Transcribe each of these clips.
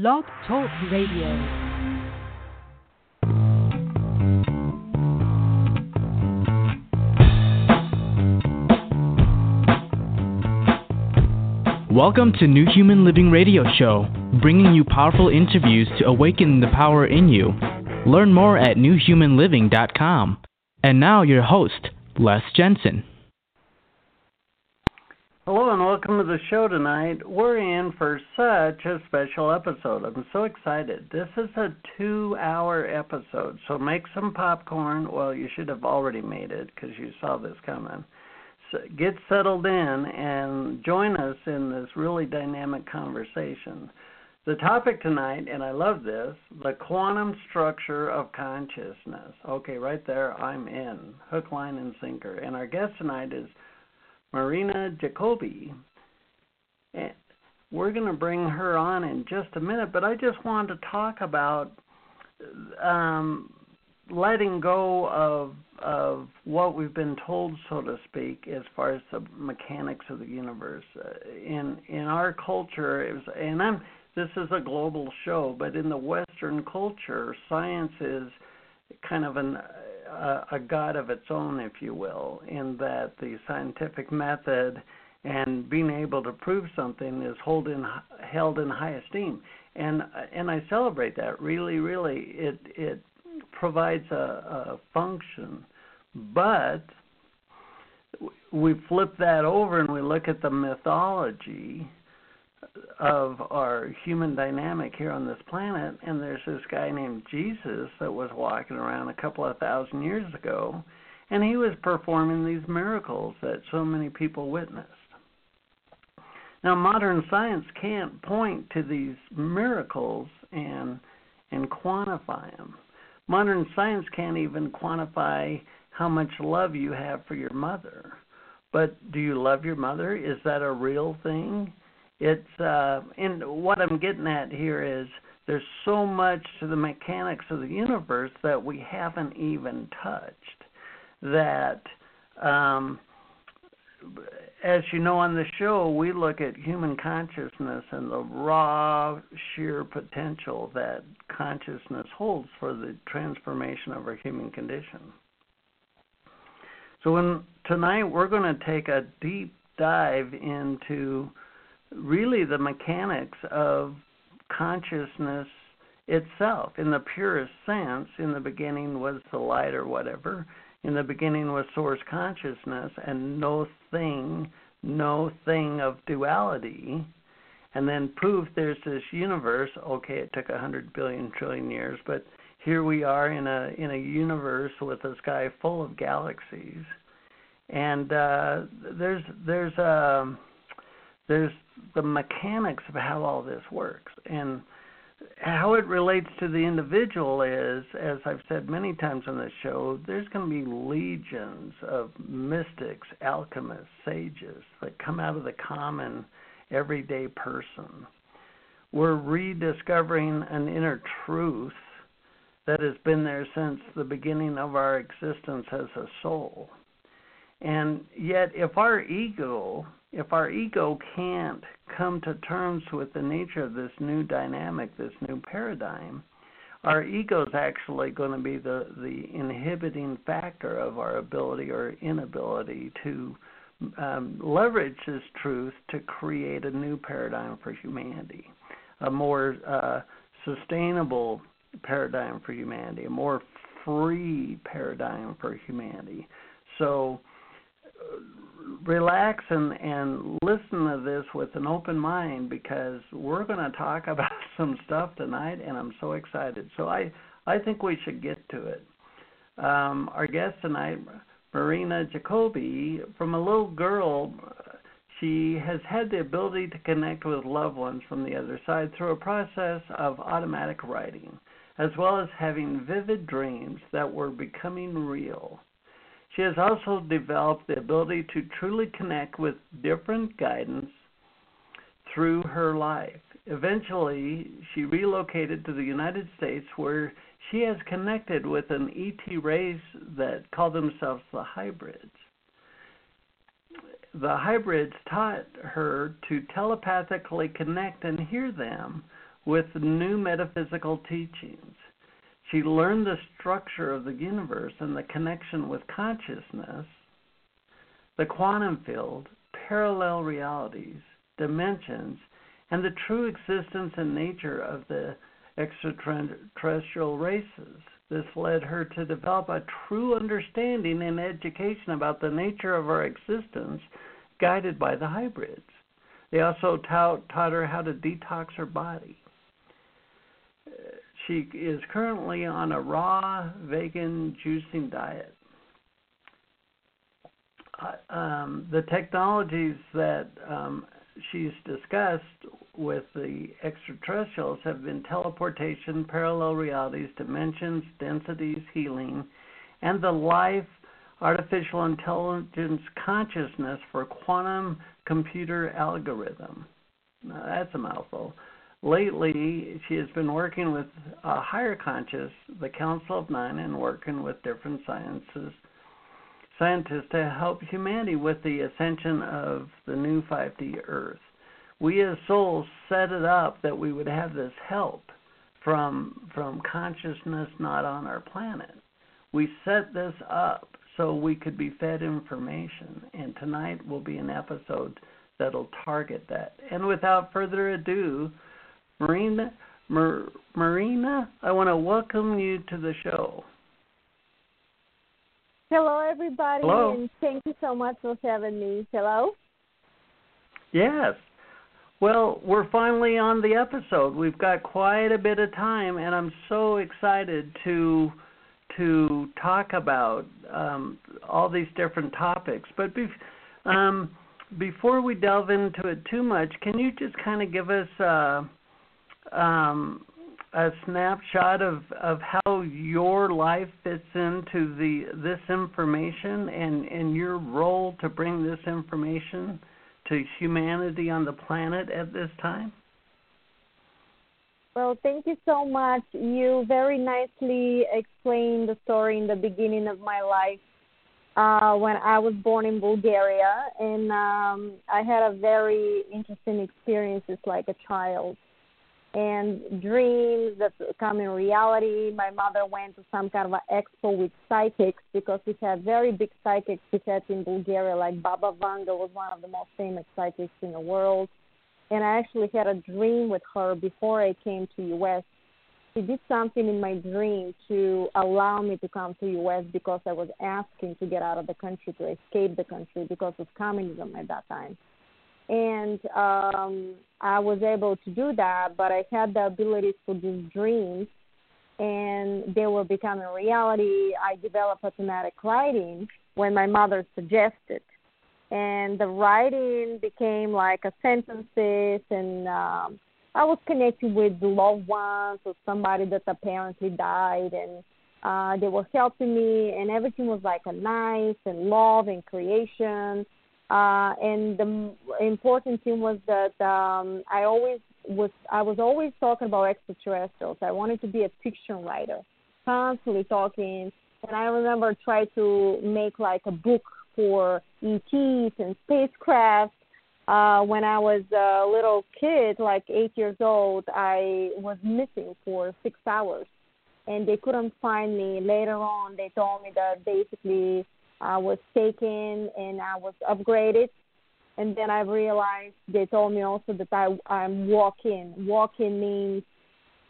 Blog Talk Radio. Welcome to New Human Living Radio Show, bringing you powerful interviews to awaken the power in you. Learn more at newhumanliving.com. And now, your host, Les Jensen. Hello and welcome to the show tonight. We're in for such a special episode. I'm so excited. This is a two hour episode, so make some popcorn. Well, you should have already made it because you saw this coming. So get settled in and join us in this really dynamic conversation. The topic tonight, and I love this, the quantum structure of consciousness. Okay, right there, I'm in. Hook, line, and sinker. And our guest tonight is Marina Jacobi. And we're going to bring her on in just a minute, but I just wanted to talk about um, letting go of of what we've been told, so to speak, as far as the mechanics of the universe. Uh, in in our culture, it was, and I'm this is a global show, but in the Western culture, science is kind of an a, god of its own, if you will, in that the scientific method and being able to prove something is hold in, held in high esteem, and and I celebrate that. Really, really, it it provides a, a function, but we flip that over and we look at the mythology of our human dynamic here on this planet, and there's this guy named Jesus that was walking around a couple of thousand years ago, and he was performing these miracles that so many people witnessed. Now, modern science can't point to these miracles and and quantify them. Modern science can't even quantify how much love you have for your mother. But do you love your mother? Is that a real thing? It's uh and what i'm getting at here is there's so much to the mechanics of the universe that we haven't even touched that um as you know on the show we look at human consciousness and the raw sheer potential that consciousness holds for the transformation of our human condition. So when tonight we're going to take a deep dive into really the mechanics of consciousness itself. In the purest sense in the beginning was the light or whatever. In the beginning was source consciousness and no thing no thing of duality. And then poof there's this universe. Okay it took a hundred billion trillion years but here we are in a in a universe with a sky full of galaxies. And uh there's there's a um, there's the mechanics of how all this works. And how it relates to the individual is as i've said many times on this show there's going to be legions of mystics alchemists sages that come out of the common everyday person. We're rediscovering an inner truth that has been there since the beginning of our existence as a soul. And yet if our ego if our ego can't come to terms with the nature of this new dynamic, this new paradigm, our ego is actually going to be the, the inhibiting factor of our ability or inability to um, leverage this truth to create a new paradigm for humanity, a more uh, sustainable paradigm for humanity, a more free paradigm for humanity. So, relax and and listen to this with an open mind because we're going to talk about some stuff tonight and I'm so excited. So I I think we should get to it. Um, our guest tonight, Marina Jacobi, from a little girl, she has had the ability to connect with loved ones from the other side through a process of automatic writing, as well as having vivid dreams that were becoming real. She has also developed the ability to truly connect with different guidance through her life. Eventually, she relocated to the United States where she has connected with an ET race that call themselves the hybrids. The hybrids taught her to telepathically connect and hear them with new metaphysical teachings. She learned the structure of the universe and the connection with consciousness, the quantum field, parallel realities, dimensions, and the true existence and nature of the extraterrestrial races. This led her to develop a true understanding and education about the nature of our existence, guided by the hybrids. They also taught, taught her how to detox her body. She is currently on a raw vegan juicing diet. Uh, um, the technologies that um, she's discussed with the extraterrestrials have been teleportation, parallel realities, dimensions, densities, healing, and the life artificial intelligence consciousness for quantum computer algorithm. Now, that's a mouthful. Lately, she has been working with a higher conscious, the Council of Nine, and working with different sciences scientists to help humanity with the ascension of the new 5D Earth. We as souls set it up that we would have this help from from consciousness not on our planet. We set this up so we could be fed information, and tonight will be an episode that'll target that. And without further ado, Marina, Mar- Marina, I want to welcome you to the show. Hello, everybody, Hello. and thank you so much for having me. Hello. Yes. Well, we're finally on the episode. We've got quite a bit of time, and I'm so excited to to talk about um, all these different topics. But um, before we delve into it too much, can you just kind of give us uh, um, a snapshot of, of how your life fits into the this information and, and your role to bring this information to humanity on the planet at this time? Well, thank you so much. You very nicely explained the story in the beginning of my life uh, when I was born in Bulgaria, and um, I had a very interesting experiences like a child and dreams that come in reality. My mother went to some kind of an expo with psychics because we had very big psychics we had in Bulgaria, like Baba Vanga was one of the most famous psychics in the world. And I actually had a dream with her before I came to US. She did something in my dream to allow me to come to US because I was asking to get out of the country to escape the country because of communism at that time and um, I was able to do that. But I had the ability for these dreams, and they were becoming reality. I developed automatic writing when my mother suggested, and the writing became like a sentences, and um, I was connected with loved ones or somebody that apparently died, and uh, they were helping me, and everything was like a nice and love and creation uh, and the important thing was that um, I always was I was always talking about extraterrestrials. I wanted to be a fiction writer, constantly talking. And I remember trying to make like a book for ETs and spacecraft. Uh, when I was a little kid, like eight years old, I was missing for six hours, and they couldn't find me. Later on, they told me that basically I was taken and I was upgraded. And then I realized they told me also that I, I'm walk-in. Walk-in means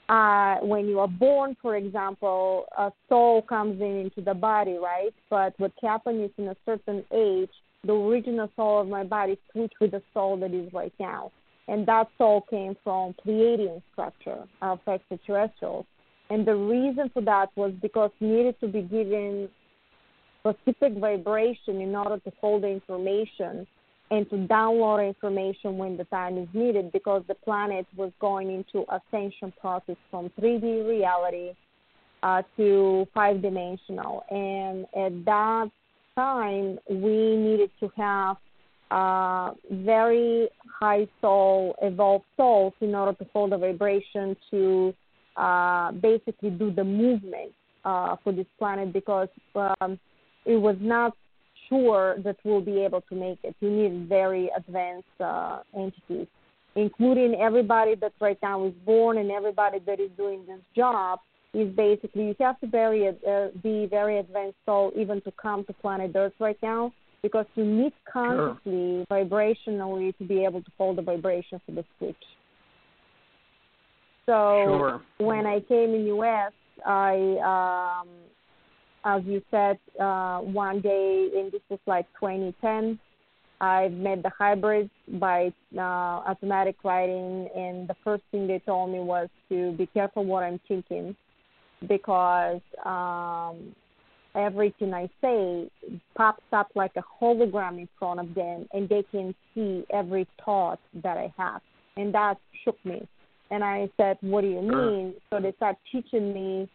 uh, when you are born, for example, a soul comes in into the body, right? But what happens is in a certain age, the original soul of my body switched with the soul that is right now. And that soul came from Pleiadian structure of extraterrestrials. And the reason for that was because needed to be given specific vibration in order to hold the information and to download information when the time is needed because the planet was going into ascension process from 3D reality uh, to five dimensional. And at that time, we needed to have uh, very high soul, evolved souls in order to hold the vibration to uh, basically do the movement uh, for this planet because um, it was not sure that we'll be able to make it. You need very advanced uh, entities including everybody that right now is born and everybody that is doing this job, is basically you have to very, uh, be very advanced soul even to come to planet Earth right now because you need consciously, sure. vibrationally, to be able to hold the vibration for the switch. So sure. when I came in U.S., I, um, as you said, uh, one day, and this was like 2010, I met the hybrids by uh, automatic writing, and the first thing they told me was to be careful what I'm thinking because um, everything I say pops up like a hologram in front of them, and they can see every thought that I have, and that shook me. And I said, "What do you mean?" So they start teaching me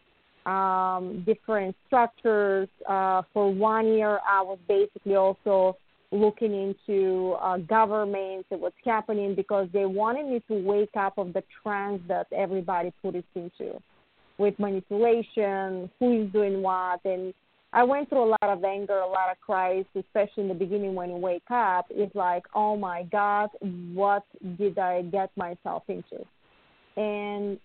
um, different structures. Uh, for one year, I was basically also looking into uh, governments and what's happening because they wanted me to wake up of the trance that everybody put us into with manipulation, who is doing what, and I went through a lot of anger, a lot of cries, especially in the beginning when you wake up. It's like, oh my God, what did I get myself into? And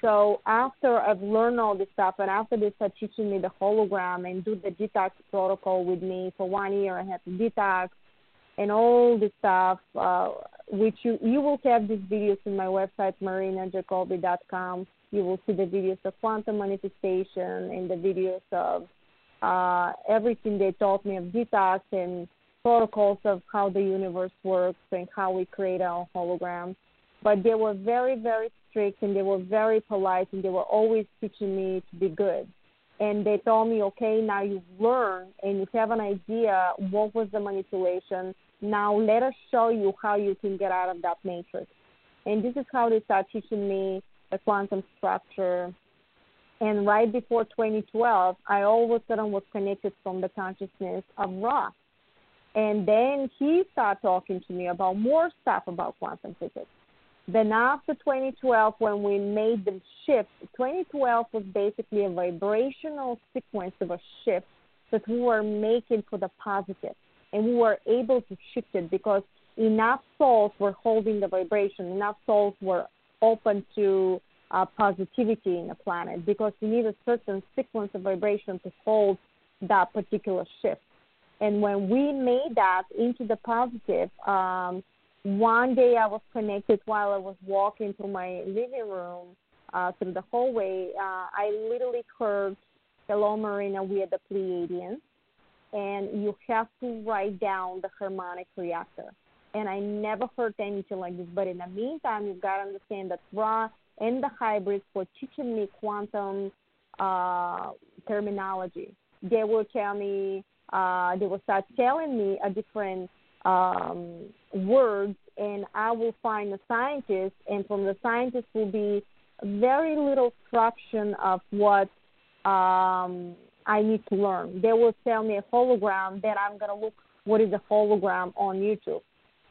so after I've learned all this stuff, and after they start teaching me the hologram and do the detox protocol with me for one year, I had to detox and all this stuff, uh, which you you will have these videos in my website marinajacobi.com you will see the videos of quantum manifestation and the videos of uh, everything they taught me of detox and protocols of how the universe works and how we create our hologram. But they were very, very strict and they were very polite and they were always teaching me to be good. And they told me, okay, now you've learned and you have an idea what was the manipulation. Now let us show you how you can get out of that matrix. And this is how they start teaching me the quantum structure. And right before 2012, I all of a sudden was connected from the consciousness of Ra. And then he started talking to me about more stuff about quantum physics. Then after 2012, when we made the shift, 2012 was basically a vibrational sequence of a shift that we were making for the positive. And we were able to shift it because enough souls were holding the vibration, enough souls were open to uh, positivity in the planet because you need a certain sequence of vibration to hold that particular shift. And when we made that into the positive, um, one day I was connected while I was walking through my living room uh, through the hallway. Uh, I literally heard Hello Marina, we are the Pleiadians. And you have to write down the harmonic reactor and I never heard anything like this. But in the meantime, you've got to understand that Ra and the hybrids were teaching me quantum uh, terminology. They will tell me, uh, they will start telling me a different um, words, and I will find a scientist, and from the scientist will be very little fraction of what um, I need to learn. They will tell me a hologram that I'm going to look what is a hologram on YouTube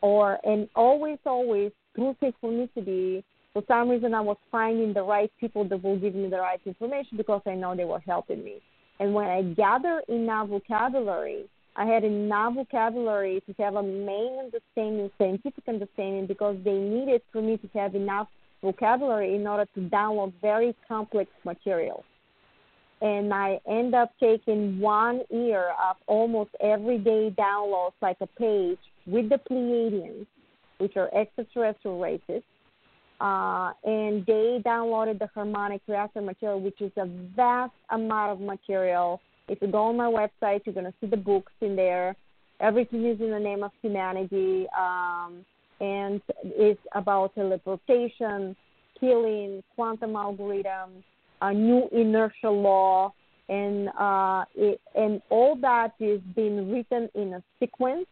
or and always, always through synchronicity, for some reason I was finding the right people that will give me the right information because I know they were helping me. And when I gather enough vocabulary, I had enough vocabulary to have a main understanding, scientific understanding, because they needed for me to have enough vocabulary in order to download very complex material. And I end up taking one year of almost everyday downloads, like a page, with the Pleiadians, which are extraterrestrial races, uh, and they downloaded the harmonic reactor material, which is a vast amount of material. If you go on my website, you're going to see the books in there. Everything is in the name of humanity, um, and it's about teleportation, healing, quantum algorithms, a new inertial law, and uh, it, and all that is being written in a sequence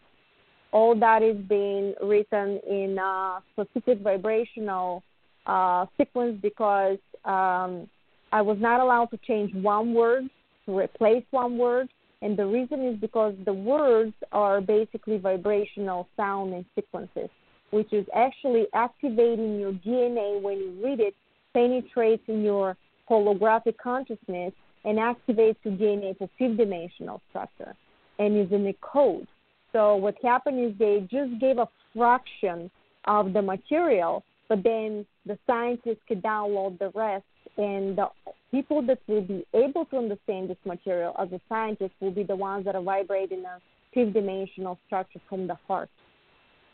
all that is being written in a specific vibrational uh, sequence because um, I was not allowed to change one word to replace one word. And the reason is because the words are basically vibrational sound and sequences, which is actually activating your DNA when you read it, penetrates in your holographic consciousness, and activates your DNA for fifth dimensional structure and is in a code. So what happened is they just gave a fraction of the material, but then the scientists could download the rest, and the people that will be able to understand this material as a scientist will be the ones that are vibrating a fifth dimensional structure from the heart.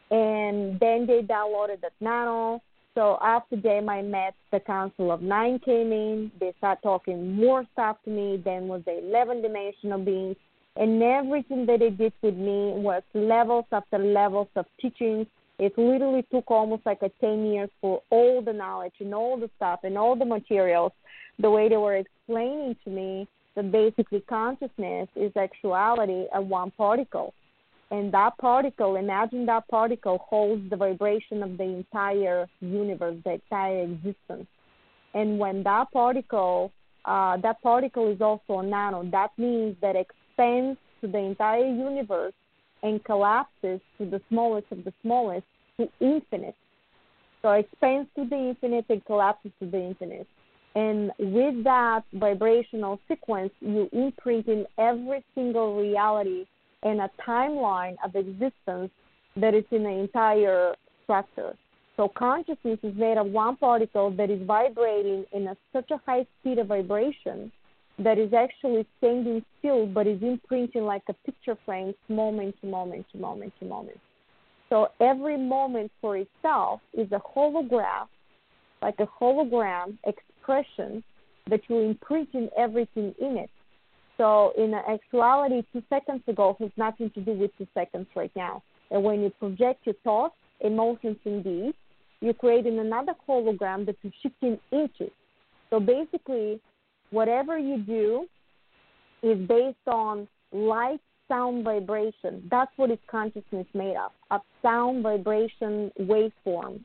And then they downloaded that nano. So after them, I met the Council of Nine came in. They started talking more stuff to me. Then was the 11 dimensional beings. And everything that they did with me was levels after levels of teachings. It literally took almost like a 10 years for all the knowledge and all the stuff and all the materials, the way they were explaining to me that basically consciousness is actuality of one particle. And that particle, imagine that particle holds the vibration of the entire universe, the entire existence. And when that particle, uh, that particle is also a nano, that means that expands to the entire universe and collapses to the smallest of the smallest to infinite. So expands to the infinite and collapses to the infinite. And with that vibrational sequence, you imprint in every single reality and a timeline of existence that is in the entire structure. So consciousness is made of one particle that is vibrating in a, such a high speed of vibration that is actually standing still but is imprinting like a picture frame moment to moment to moment to moment. So every moment for itself is a holograph, like a hologram expression that you imprint in everything in it. So in actuality, two seconds ago has nothing to do with two seconds right now. And when you project your thoughts, emotions, and deeds, you're creating another hologram that you're shifting into. So basically, whatever you do is based on light, sound, vibration. That's what is consciousness made of, of sound, vibration, waveforms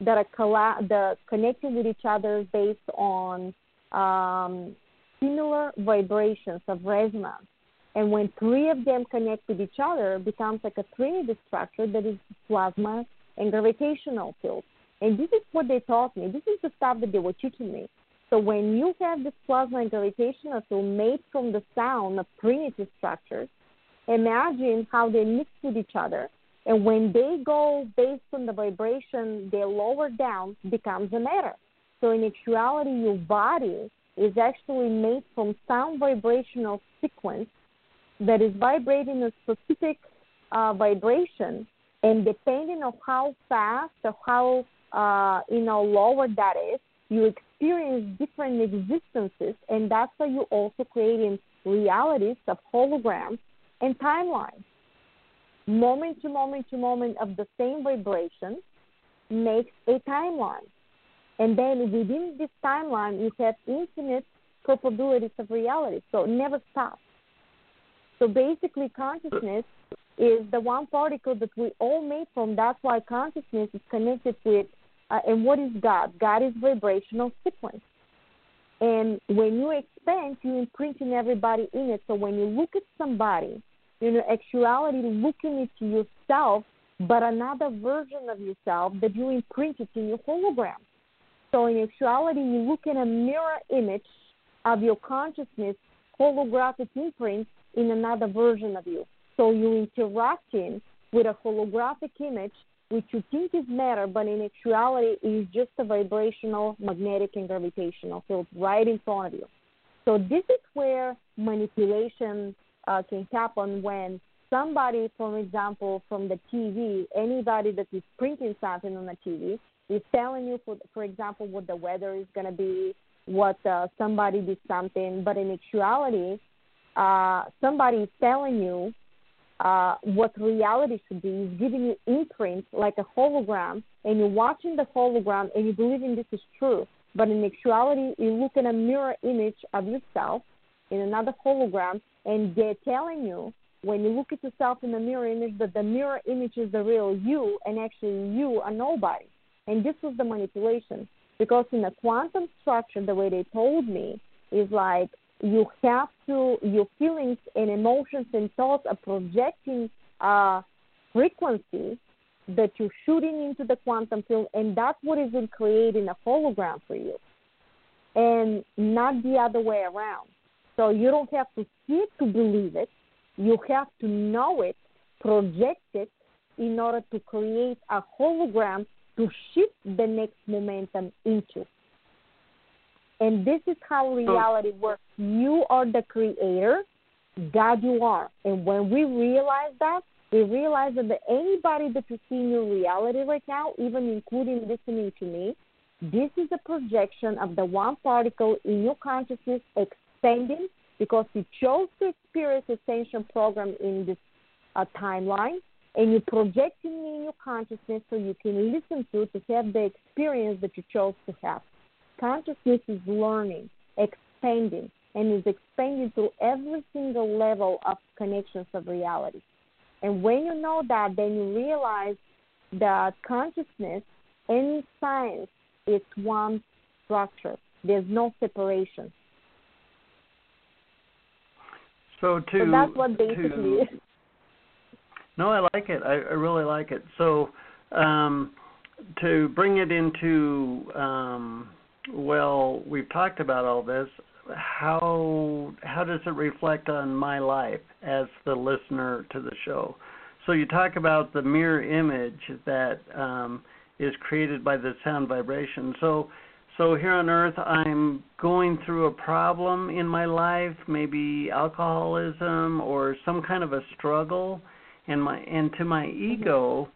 that are colla- that connected with each other based on um, similar vibrations of resonance. And when three of them connect with each other, it becomes like a trinity structure that is plasma and gravitational field. And this is what they taught me. This is the stuff that they were teaching me. So when you have this plasma gravitational field made from the sound of trinity structures, imagine how they mix with each other. And when they go based on the vibration, they lower down, becomes a matter. So in actuality, your body is actually made from sound vibrational sequence that is vibrating a specific uh, vibration, and depending on how fast or how uh, you know lower that is, you experience different existences, and that's why you're also creating realities of holograms and timelines. Moment to moment to moment of the same vibration makes a timeline. And then within this timeline, you have infinite probabilities of reality. So it never stops. So basically, consciousness is the one particle that we all made from. That's why consciousness is connected with. Uh, and what is God? God is vibrational sequence. And when you expand, you imprint in everybody in it. So when you look at somebody, you know, actuality looking at yourself, but another version of yourself that you imprinted in your hologram. So in actuality, you look at a mirror image of your consciousness, holographic imprint in another version of you. So you're interacting with a holographic image which you think is matter, but in actuality is just a vibrational, magnetic, and gravitational field right in front of you. So this is where manipulation uh, can happen when somebody, for example, from the TV, anybody that is printing something on the TV, is telling you, for, for example, what the weather is going to be, what uh, somebody did something, but in actuality, uh, somebody is telling you uh, what reality should be, is giving you imprints like a hologram, and you're watching the hologram and you're believing this is true. But in actuality, you look at a mirror image of yourself in another hologram, and they're telling you when you look at yourself in the mirror image that the mirror image is the real you, and actually you are nobody. And this was the manipulation. Because in the quantum structure, the way they told me is like you have to, your feelings and emotions and thoughts are projecting a frequency that you're shooting into the quantum field, and that's what is in creating a hologram for you, and not the other way around. So you don't have to see it to believe it. You have to know it, project it, in order to create a hologram to shift the next momentum into. And this is how reality works. You are the creator, God you are. And when we realize that, we realize that anybody that you see in your reality right now, even including listening to me, this is a projection of the one particle in your consciousness expanding because you chose to experience ascension program in this uh, timeline and you're projecting in your consciousness so you can listen to to have the experience that you chose to have. Consciousness is learning, expanding, and is expanding to every single level of connections of reality. And when you know that, then you realize that consciousness in science is one structure. There's no separation. So to so that's what basically to, is. No, I like it. I, I really like it. So um, to bring it into um, well, we've talked about all this. How how does it reflect on my life as the listener to the show? So you talk about the mirror image that um, is created by the sound vibration. So so here on earth I'm going through a problem in my life, maybe alcoholism or some kind of a struggle and my and to my ego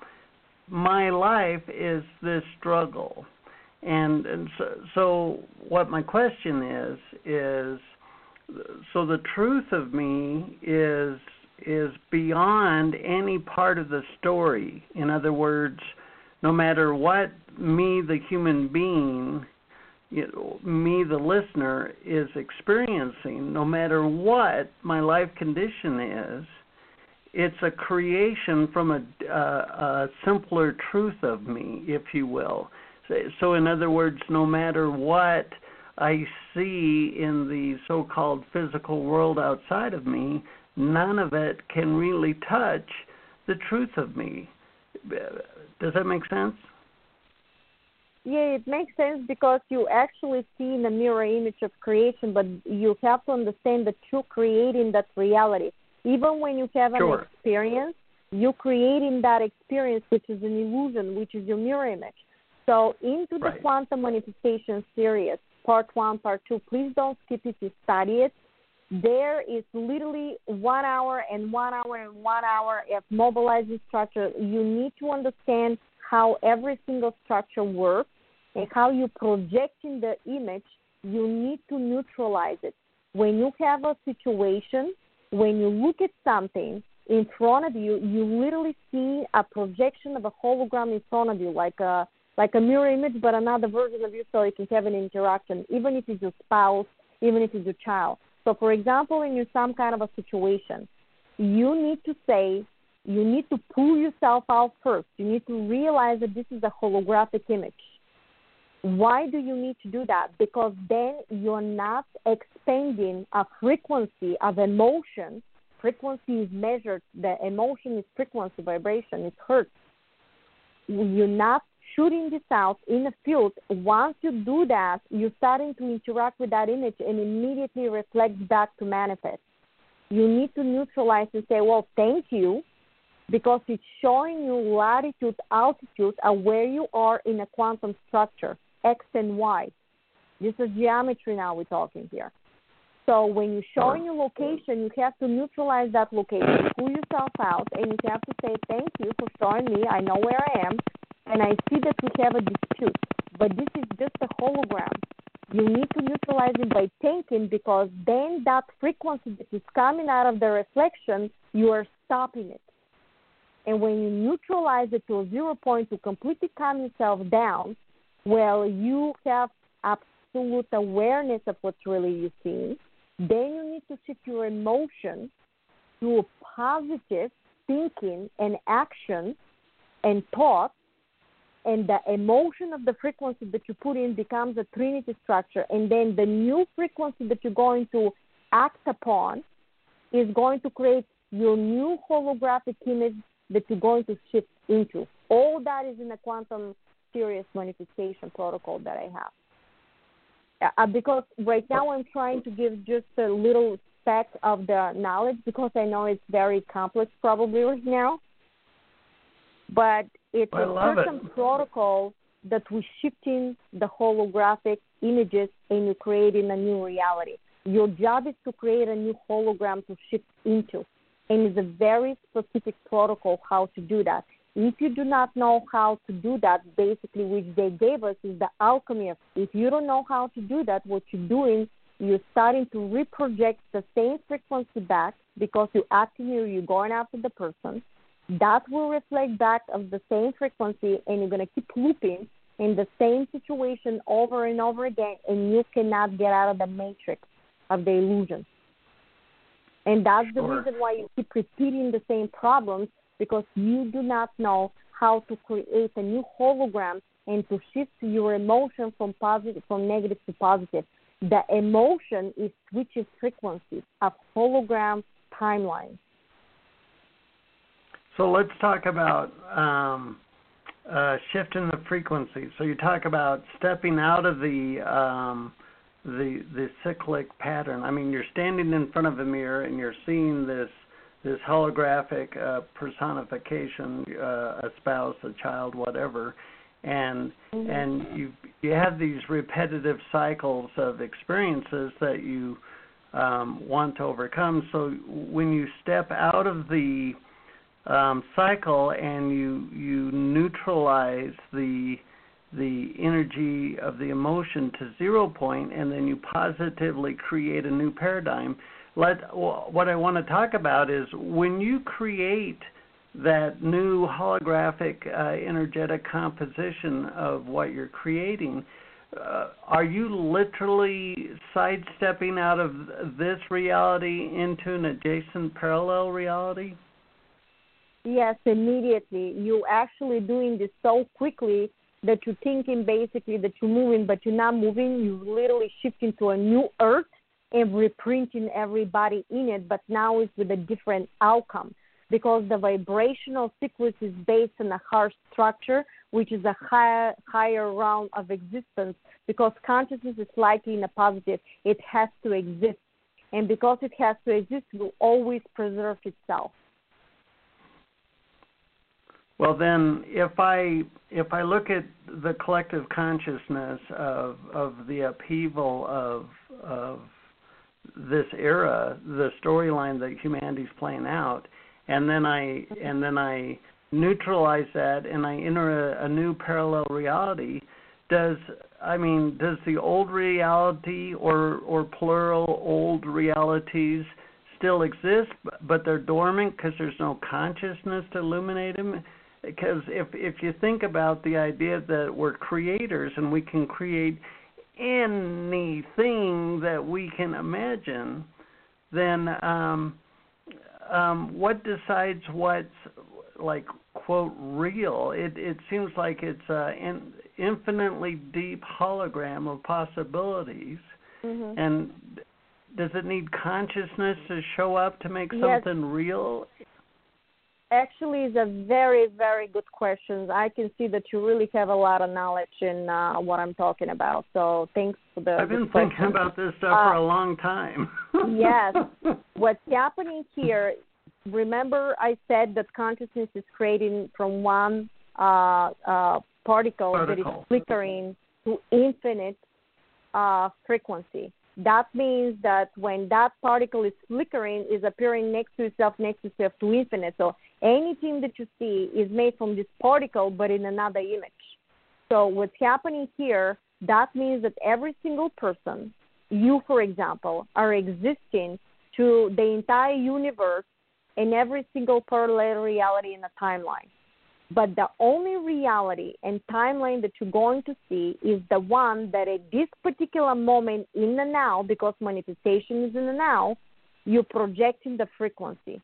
my life is this struggle and, and so, so what my question is is so the truth of me is is beyond any part of the story. In other words no matter what me the human being you know, me the listener is experiencing no matter what my life condition is it's a creation from a, uh, a simpler truth of me if you will so, in other words, no matter what I see in the so called physical world outside of me, none of it can really touch the truth of me. Does that make sense? Yeah, it makes sense because you actually see in the mirror image of creation, but you have to understand that you're creating that reality. Even when you have an sure. experience, you're creating that experience, which is an illusion, which is your mirror image. So into the right. quantum manifestation series, part one, part two, please don't skip it to study it. There is literally one hour and one hour and one hour of mobilizing structure. You need to understand how every single structure works and how you project in the image. You need to neutralize it. When you have a situation, when you look at something in front of you, you literally see a projection of a hologram in front of you, like a like a mirror image, but another version of you so you can have an interaction, even if it's your spouse, even if it's your child. So, for example, in some kind of a situation, you need to say, you need to pull yourself out first. You need to realize that this is a holographic image. Why do you need to do that? Because then you're not expanding a frequency of emotion. Frequency is measured, the emotion is frequency, vibration, it hurts. You're not shooting this out in the field, once you do that, you're starting to interact with that image and immediately reflect back to manifest. You need to neutralize and say, well, thank you, because it's showing you latitude, altitude of where you are in a quantum structure, X and Y. This is geometry now we're talking here. So when you're showing your location, you have to neutralize that location, pull yourself out, and you have to say, thank you for showing me. I know where I am and I see that we have a dispute, but this is just a hologram. You need to neutralize it by thinking because then that frequency that is coming out of the reflection, you are stopping it. And when you neutralize it to a zero point to completely calm yourself down, well, you have absolute awareness of what's really you see. Then you need to shift your emotion to a positive thinking and action and thought and the emotion of the frequency that you put in becomes a trinity structure and then the new frequency that you're going to act upon is going to create your new holographic image that you're going to shift into. All that is in the quantum series manifestation protocol that i have. Uh, because right now i'm trying to give just a little speck of the knowledge because i know it's very complex probably right now but it's I a certain it. protocol that we're shifting the holographic images and you're creating a new reality. Your job is to create a new hologram to shift into. And it's a very specific protocol how to do that. If you do not know how to do that, basically, which they gave us is the alchemy. If you don't know how to do that, what you're doing, you're starting to reproject the same frequency back because you're acting here, you're going after the person. That will reflect back of the same frequency, and you're going to keep looping in the same situation over and over again, and you cannot get out of the matrix of the illusion. And that's sure. the reason why you keep repeating the same problems because you do not know how to create a new hologram and to shift your emotion from positive from negative to positive. The emotion is switching frequencies of hologram timeline. So let's talk about um, uh, shifting the frequency. So you talk about stepping out of the um, the the cyclic pattern. I mean, you're standing in front of a mirror and you're seeing this this holographic uh, personification, uh, a spouse, a child, whatever, and mm-hmm. and you you have these repetitive cycles of experiences that you um, want to overcome. So when you step out of the um, cycle and you you neutralize the the energy of the emotion to zero point and then you positively create a new paradigm. Let what I want to talk about is when you create that new holographic uh, energetic composition of what you're creating uh, are you literally sidestepping out of this reality into an adjacent parallel reality Yes, immediately. You're actually doing this so quickly that you're thinking basically that you're moving, but you're not moving. You're literally shifting to a new earth and reprinting everybody in it, but now it's with a different outcome because the vibrational sequence is based on a harsh structure, which is a higher, higher realm of existence. Because consciousness is likely in a positive, it has to exist. And because it has to exist, it will always preserve itself. Well, then, if I if I look at the collective consciousness of of the upheaval of of this era, the storyline that humanity's playing out, and then I and then I neutralize that and I enter a, a new parallel reality. Does I mean does the old reality or or plural old realities still exist, but they're dormant because there's no consciousness to illuminate them? Because if if you think about the idea that we're creators and we can create anything that we can imagine, then um, um, what decides what's like quote real? It it seems like it's an infinitely deep hologram of possibilities, mm-hmm. and does it need consciousness to show up to make yes. something real? Actually is a very very good question i can see that you really have a lot of knowledge in uh, what i'm talking about. So thanks for the i've been question. thinking about this stuff uh, for a long time. yes. What's happening here remember i said that consciousness is creating from one uh, uh, particle, particle, that is flickering to infinite uh, frequency that means that when that particle is flickering, is appearing next to itself, next to itself to infinite. So anything that you see is made from this particle, but in another image. So what's happening here, that means that every single person, you for example, are existing to the entire universe in every single parallel reality in the timeline. But the only reality and timeline that you're going to see is the one that at this particular moment in the now, because manifestation is in the now, you're projecting the frequency.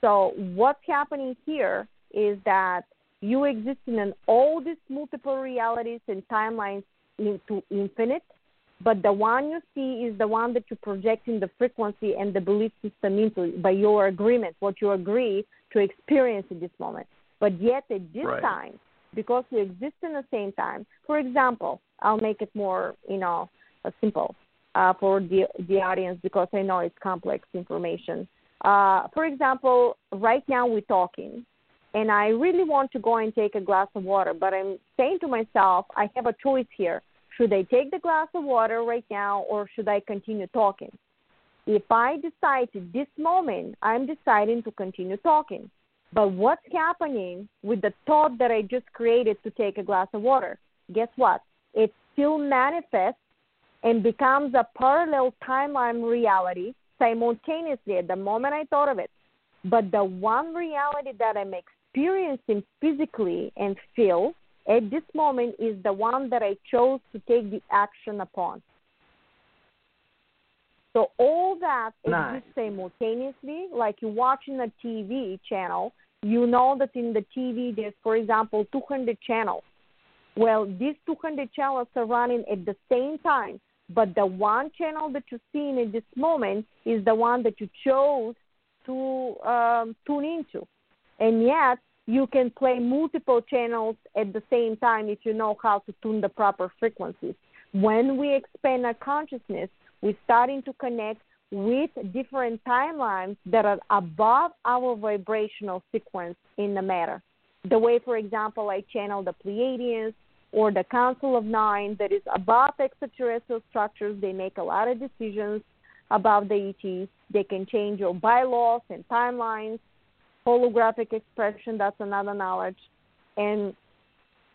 So what's happening here is that you exist in all these multiple realities and timelines into infinite, but the one you see is the one that you're projecting the frequency and the belief system into by your agreement, what you agree to experience in this moment. But yet at this right. time, because we exist in the same time, for example, I'll make it more, you know, uh, simple uh, for the the audience because I know it's complex information. Uh, for example, right now we're talking, and I really want to go and take a glass of water, but I'm saying to myself, I have a choice here. Should I take the glass of water right now or should I continue talking? If I decide at this moment, I'm deciding to continue talking. But what's happening with the thought that I just created to take a glass of water? Guess what? It still manifests and becomes a parallel timeline reality simultaneously at the moment I thought of it. But the one reality that I'm experiencing physically and feel at this moment is the one that I chose to take the action upon. So all that is nice. simultaneously, like you're watching a TV channel, you know that in the TV there's, for example, 200 channels. Well, these 200 channels are running at the same time, but the one channel that you're seeing at this moment is the one that you chose to um, tune into. And yet, you can play multiple channels at the same time if you know how to tune the proper frequencies. When we expand our consciousness, we're starting to connect with different timelines that are above our vibrational sequence in the matter. The way, for example, I channel the Pleiadians or the Council of Nine that is above extraterrestrial structures. They make a lot of decisions about the ETs. They can change your bylaws and timelines. Holographic expression, that's another knowledge. And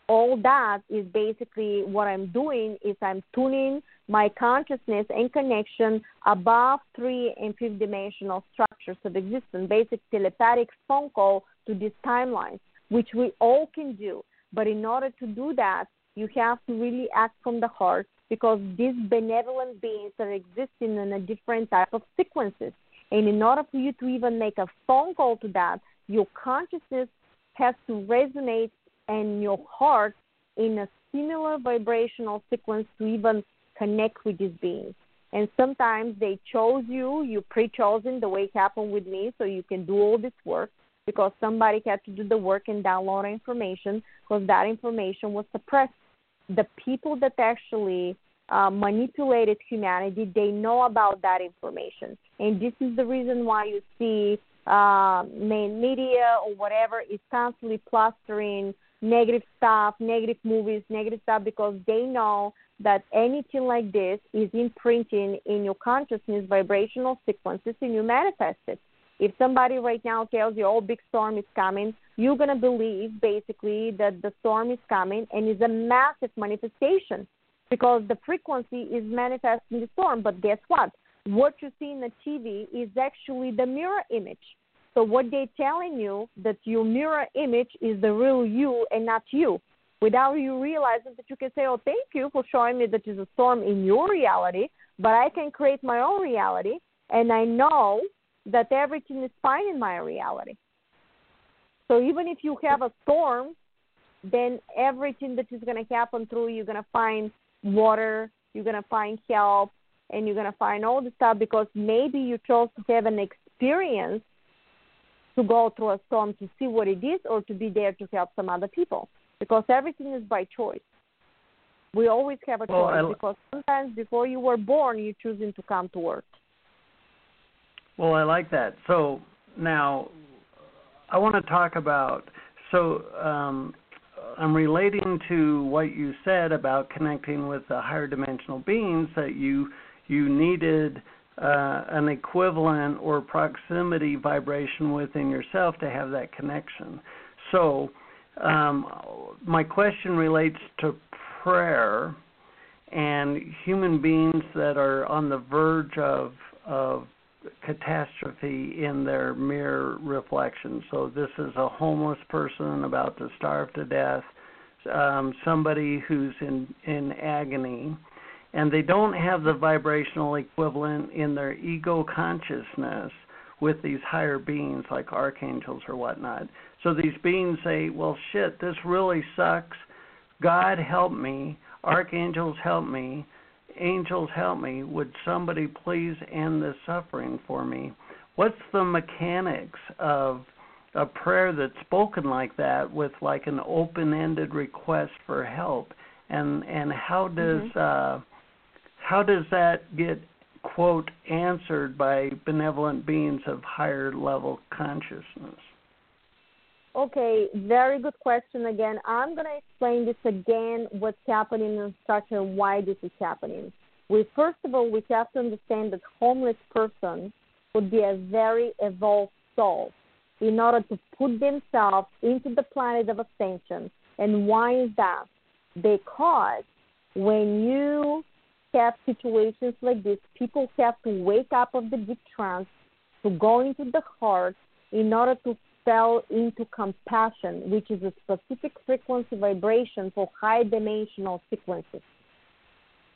all that is basically what I'm doing is I'm tuning my consciousness and connection above three and fifth dimensional structures of existence, basic telepathic phone call to these timelines, which we all can do. But in order to do that, you have to really act from the heart because these benevolent beings are existing in a different type of sequences. And in order for you to even make a phone call to that, your consciousness has to resonate and your heart in a similar vibrational sequence to even connect with these beings. And sometimes they chose you, you pre chosen the way it happened with me, so you can do all this work because somebody had to do the work and download information because that information was suppressed. The people that actually uh, manipulated humanity, they know about that information. And this is the reason why you see uh, main media or whatever is constantly plastering negative stuff, negative movies, negative stuff, because they know that anything like this is imprinting in your consciousness vibrational sequences and you manifest it. If somebody right now tells you, oh, big storm is coming, you're going to believe basically that the storm is coming and is a massive manifestation because the frequency is manifesting the storm. But guess what? What you see in the TV is actually the mirror image. So what they're telling you that your mirror image is the real you and not you, without you realizing that you can say, "Oh, thank you for showing me that there's a storm in your reality, but I can create my own reality, and I know that everything is fine in my reality." So even if you have a storm, then everything that is going to happen through you're going to find water, you're going to find help, and you're going to find all the stuff because maybe you chose to have an experience to go through a storm to see what it is or to be there to help some other people because everything is by choice. We always have a well, choice I, because sometimes before you were born, you're choosing to come to work. Well, I like that. So now I want to talk about so um, I'm relating to what you said about connecting with the higher dimensional beings that you you needed uh, an equivalent or proximity vibration within yourself to have that connection. So, um, my question relates to prayer and human beings that are on the verge of of catastrophe in their mirror reflection. So this is a homeless person about to starve to death, um, somebody who's in in agony, and they don't have the vibrational equivalent in their ego consciousness with these higher beings like archangels or whatnot. So these beings say, Well, shit, this really sucks. God help me. Archangels help me. Angels help me. Would somebody please end this suffering for me? What's the mechanics of a prayer that's spoken like that with like an open ended request for help? And and how does mm-hmm. uh how does that get quote answered by benevolent beings of higher level consciousness? Okay, very good question again. I'm going to explain this again, what's happening in structure, why this is happening. We first of all we have to understand that homeless person would be a very evolved soul in order to put themselves into the planet of ascension. And why is that? Because when you have situations like this, people have to wake up of the deep trance to go into the heart in order to fall into compassion, which is a specific frequency vibration for high dimensional sequences.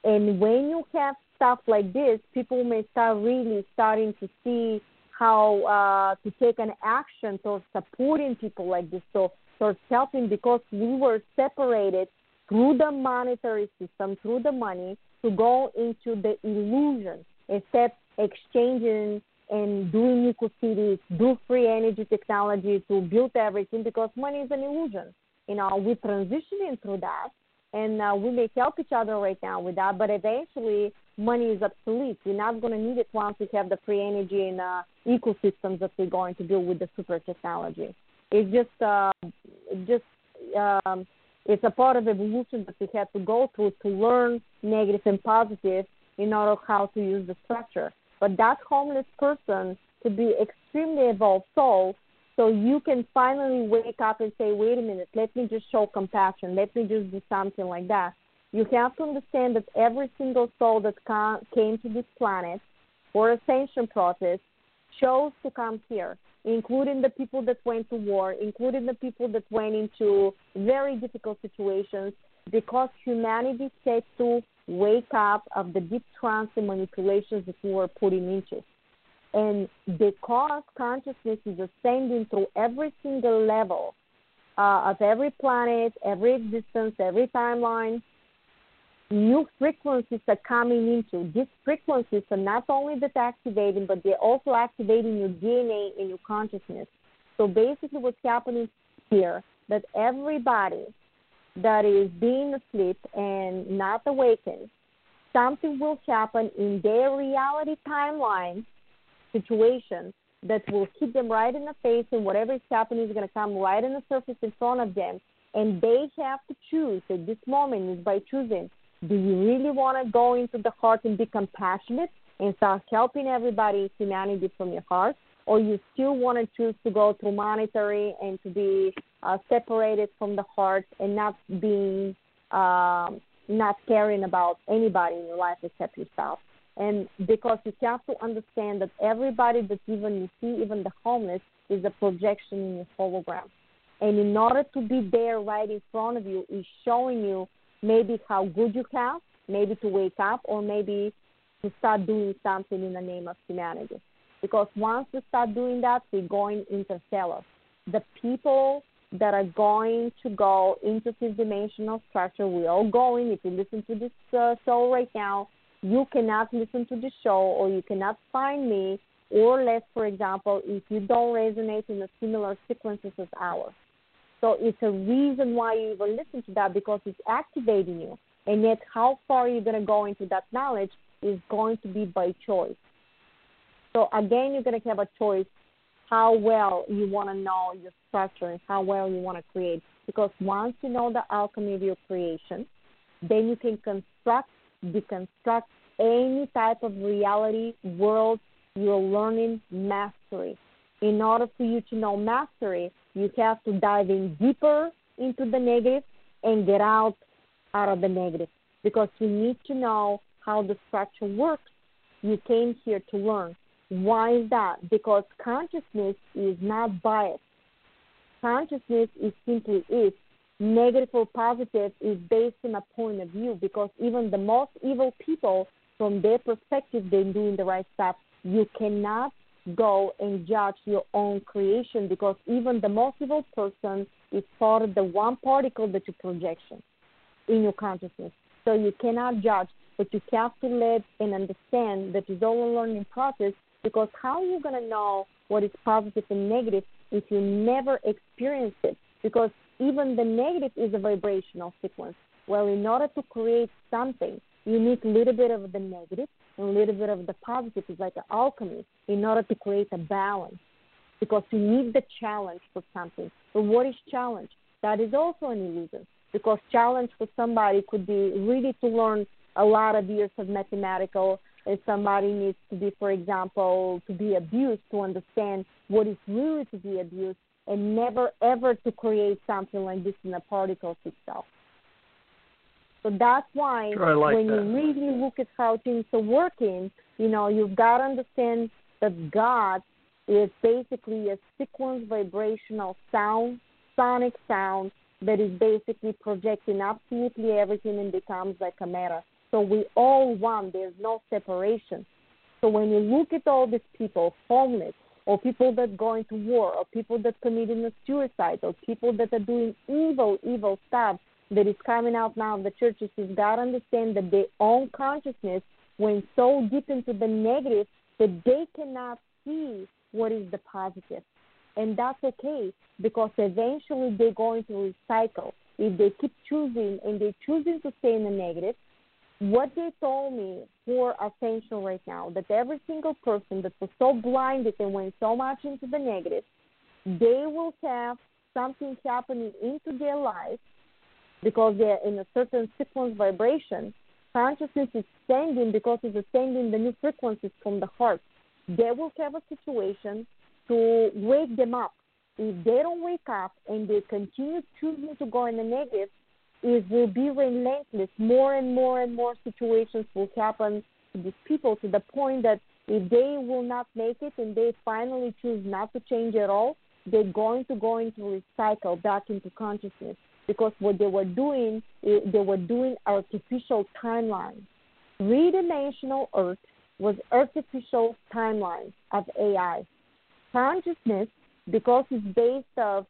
And when you have stuff like this, people may start really starting to see how uh, to take an action towards supporting people like this, so towards helping because we were separated through the monetary system, through the money, to go into the illusion, except exchanging and doing eco cities, do free energy technology to build everything because money is an illusion. You know, we're transitioning through that, and uh, we may help each other right now with that, but eventually money is obsolete. We're not going to need it once we have the free energy and uh, ecosystems that we're going to build with the super technology. It's just, uh, just, um, it's a part of evolution that we have to go through to learn negative and positive in order how to use the structure. But that homeless person could be extremely evolved soul so you can finally wake up and say, wait a minute, let me just show compassion. Let me just do something like that. You have to understand that every single soul that came to this planet for ascension process chose to come here, including the people that went to war, including the people that went into very difficult situations, because humanity had to wake up of the deep trance and manipulations that we were putting into. And because consciousness is ascending through every single level uh, of every planet, every existence, every timeline, new frequencies are coming into. These frequencies are not only that activating, but they're also activating your DNA and your consciousness. So basically, what's happening here that everybody that is being asleep and not awakened, something will happen in their reality timeline situation that will hit them right in the face, and whatever is happening is going to come right in the surface in front of them. And they have to choose at this moment is by choosing do you really want to go into the heart and be compassionate and start helping everybody, humanity from your heart? Or you still want to choose to go through monetary and to be uh, separated from the heart and not being um, not caring about anybody in your life except yourself. And because you have to understand that everybody that even you see, even the homeless, is a projection in your hologram. And in order to be there right in front of you, is showing you maybe how good you have, maybe to wake up, or maybe to start doing something in the name of humanity. Because once we start doing that, we're going interstellar. The people that are going to go into this dimensional structure. We're all going. If you listen to this uh, show right now, you cannot listen to the show or you cannot find me, or less, for example, if you don't resonate in the similar sequences as ours. So it's a reason why you even listen to that because it's activating you. And yet, how far you're going to go into that knowledge is going to be by choice. So again, you're going to have a choice how well you want to know your structure and how well you want to create. Because once you know the alchemy of your creation, then you can construct, deconstruct any type of reality, world you're learning mastery. In order for you to know mastery, you have to dive in deeper into the negative and get out out of the negative because you need to know how the structure works. You came here to learn. Why is that? Because consciousness is not biased. Consciousness is simply is. Negative or positive is based on a point of view because even the most evil people, from their perspective, they're doing the right stuff. You cannot go and judge your own creation because even the most evil person is part of the one particle that you projection in your consciousness. So you cannot judge, but you have to let and understand that it's all a learning process because how are you going to know what is positive and negative if you never experience it? Because even the negative is a vibrational sequence. Well, in order to create something, you need a little bit of the negative and a little bit of the positive. It's like alchemy in order to create a balance. because you need the challenge for something. But what is challenge? That is also an illusion because challenge for somebody could be really to learn a lot of years of mathematical. If somebody needs to be, for example, to be abused to understand what is really to be abused, and never ever to create something like this in the particles itself. So that's why sure, like when that. you really look at how things are working, you know, you've got to understand that God is basically a sequence vibrational sound, sonic sound that is basically projecting absolutely everything and becomes like a matter. So we all one. There's no separation. So when you look at all these people, homeless, or people that go into war, or people that committing a suicide, or people that are doing evil, evil stuff that is coming out now of the churches, got to understand that their own consciousness went so deep into the negative that they cannot see what is the positive. And that's okay because eventually they're going to recycle. If they keep choosing and they're choosing to stay in the negative, what they told me for Ascension right now, that every single person that was so blinded and went so much into the negative, they will have something happening into their life because they're in a certain sequence vibration. Consciousness is sending because it's sending the new frequencies from the heart. They will have a situation to wake them up. If they don't wake up and they continue choosing to go in the negative, it will be relentless. More and more and more situations will happen to these people to the point that if they will not make it and they finally choose not to change at all, they're going to go into recycle back into consciousness because what they were doing, eh, they were doing artificial timelines. Three-dimensional Earth was artificial timelines of AI. Consciousness, because it's based of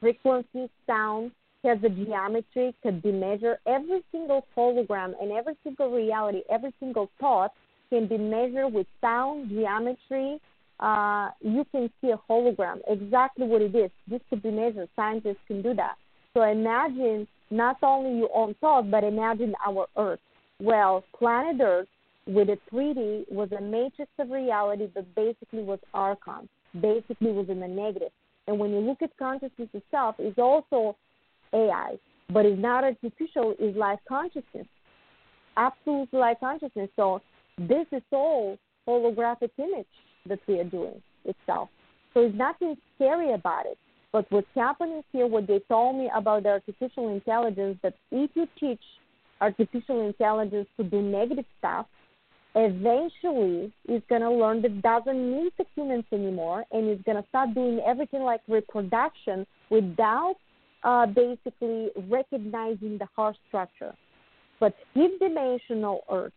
frequency, sound, has a geometry, could be measured. Every single hologram and every single reality, every single thought can be measured with sound, geometry. Uh, you can see a hologram, exactly what it is. This could be measured. Scientists can do that. So imagine not only your own thought, but imagine our Earth. Well, planet Earth with a 3D was a matrix of reality that basically was archon, basically was in the negative. And when you look at consciousness itself, it's also AI, but it's not artificial, it's life consciousness, absolute life consciousness. So this is all holographic image that we are doing itself. So it's nothing scary about it. But what's happening here, what they told me about the artificial intelligence, that if you teach artificial intelligence to do negative stuff, eventually it's going to learn that doesn't need the humans anymore and it's going to start doing everything like reproduction without uh, basically recognizing the heart structure. But fifth dimensional Earth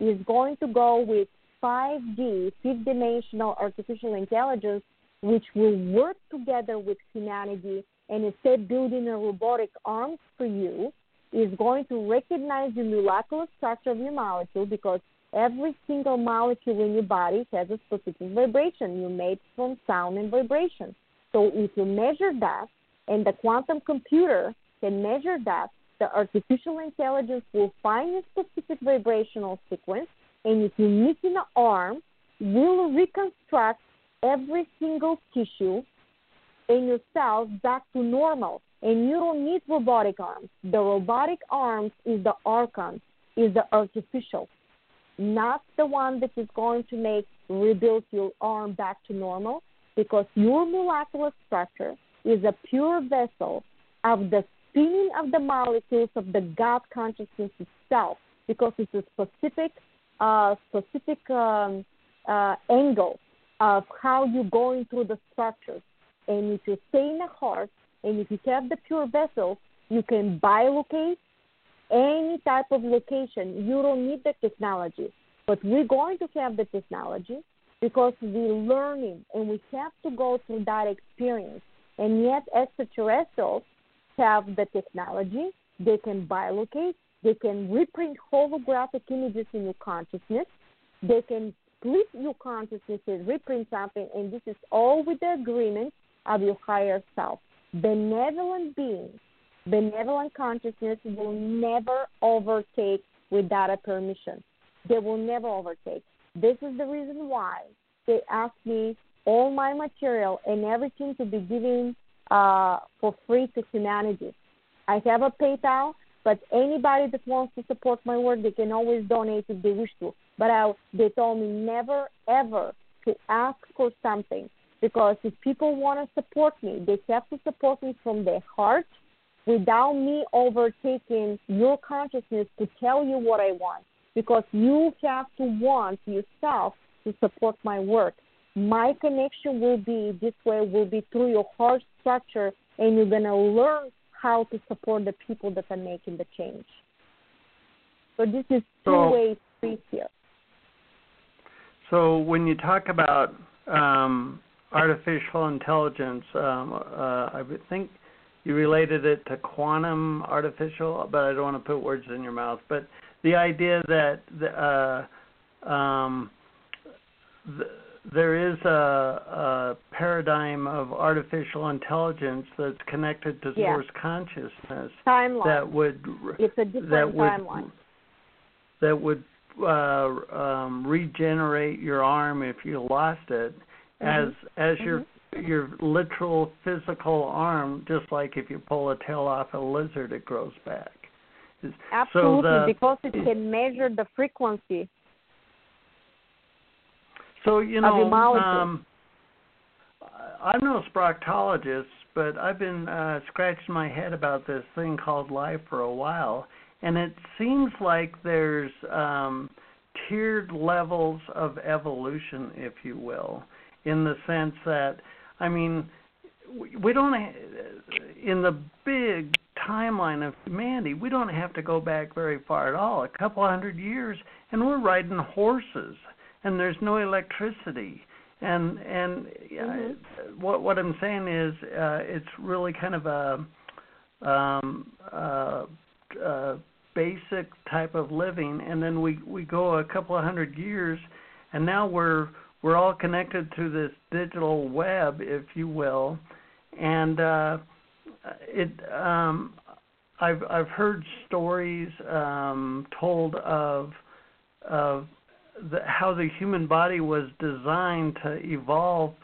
is going to go with 5D, fifth dimensional artificial intelligence, which will work together with humanity and instead of building a robotic arm for you, is going to recognize the molecular structure of your molecule because every single molecule in your body has a specific vibration. You're made from sound and vibration. So if you measure that, and the quantum computer can measure that, the artificial intelligence will find a specific vibrational sequence, and if you're missing an arm, will reconstruct every single tissue in your cells back to normal. And you don't need robotic arms. The robotic arms is the archon, is the artificial, not the one that is going to make rebuild your arm back to normal, because your molecular structure is a pure vessel of the spinning of the molecules of the God consciousness itself, because it's a specific, uh, specific um, uh, angle of how you're going through the structures. And if you stay in the heart, and if you have the pure vessel, you can bilocate any type of location. You don't need the technology, but we're going to have the technology because we're learning and we have to go through that experience. And yet, extraterrestrials have the technology. They can bilocate. They can reprint holographic images in your consciousness. They can split your consciousness and reprint something, and this is all with the agreement of your higher self. Benevolent beings, benevolent consciousness will never overtake without a permission. They will never overtake. This is the reason why they asked me all my material and everything to be given uh, for free to humanity. I have a PayPal, but anybody that wants to support my work, they can always donate if they wish to. But I, they told me never ever to ask for something because if people want to support me, they have to support me from their heart without me overtaking your consciousness to tell you what I want. Because you have to want yourself to support my work. My connection will be this way, will be through your heart structure, and you're going to learn how to support the people that are making the change. So this is two way street here. So when you talk about um, artificial intelligence, um, uh, I think you related it to quantum artificial, but I don't want to put words in your mouth. But the idea that the, uh, um, the, there is a, a, paradigm of artificial intelligence that's connected to yeah. source consciousness timeline. that would it's a different that would, timeline that would uh, um, regenerate your arm if you lost it, mm-hmm. as as mm-hmm. your your literal physical arm, just like if you pull a tail off a lizard, it grows back. Absolutely, so the, because it can measure the frequency. So you know, um, I'm no proctologist, but I've been uh, scratching my head about this thing called life for a while, and it seems like there's um, tiered levels of evolution, if you will, in the sense that I mean, we don't in the big timeline of humanity, we don't have to go back very far at all, a couple hundred years, and we're riding horses, and there's no electricity. And and mm-hmm. what what I'm saying is, uh, it's really kind of a um, uh, uh, basic type of living, and then we we go a couple of hundred years, and now we're we're all connected through this digital web, if you will, and uh, it. Um, I've I've heard stories um, told of of the, how the human body was designed to evolve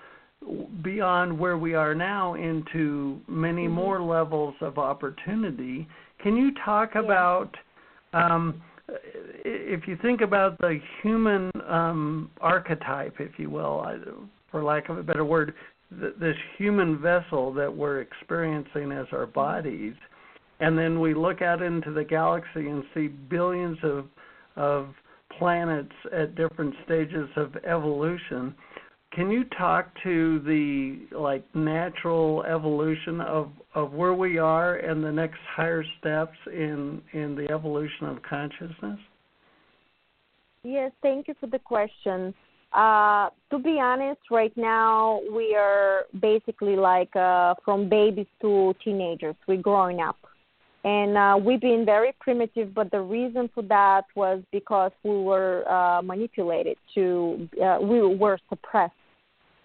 beyond where we are now into many mm-hmm. more levels of opportunity. Can you talk yeah. about um, if you think about the human um, archetype, if you will, for lack of a better word, th- this human vessel that we're experiencing as our bodies, and then we look out into the galaxy and see billions of of planets at different stages of evolution. Can you talk to the like natural evolution of of where we are and the next higher steps in in the evolution of consciousness? Yes, thank you for the question. Uh, to be honest, right now we are basically like uh, from babies to teenagers. We're growing up. And uh, we've been very primitive, but the reason for that was because we were uh, manipulated to, uh, we were suppressed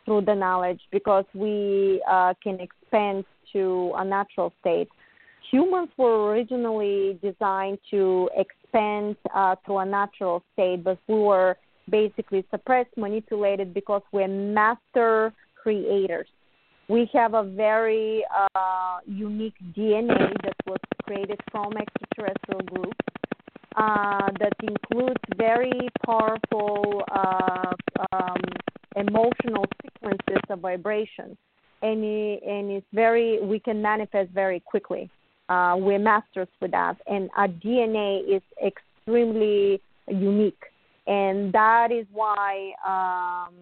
through the knowledge because we uh, can expand to a natural state. Humans were originally designed to expand uh, to a natural state, but we were basically suppressed, manipulated because we're master creators. We have a very uh, unique DNA that was created from extraterrestrial groups uh, that includes very powerful uh, um, emotional sequences of vibration, and, and it's very we can manifest very quickly. Uh, we're masters for that, and our DNA is extremely unique, and that is why um,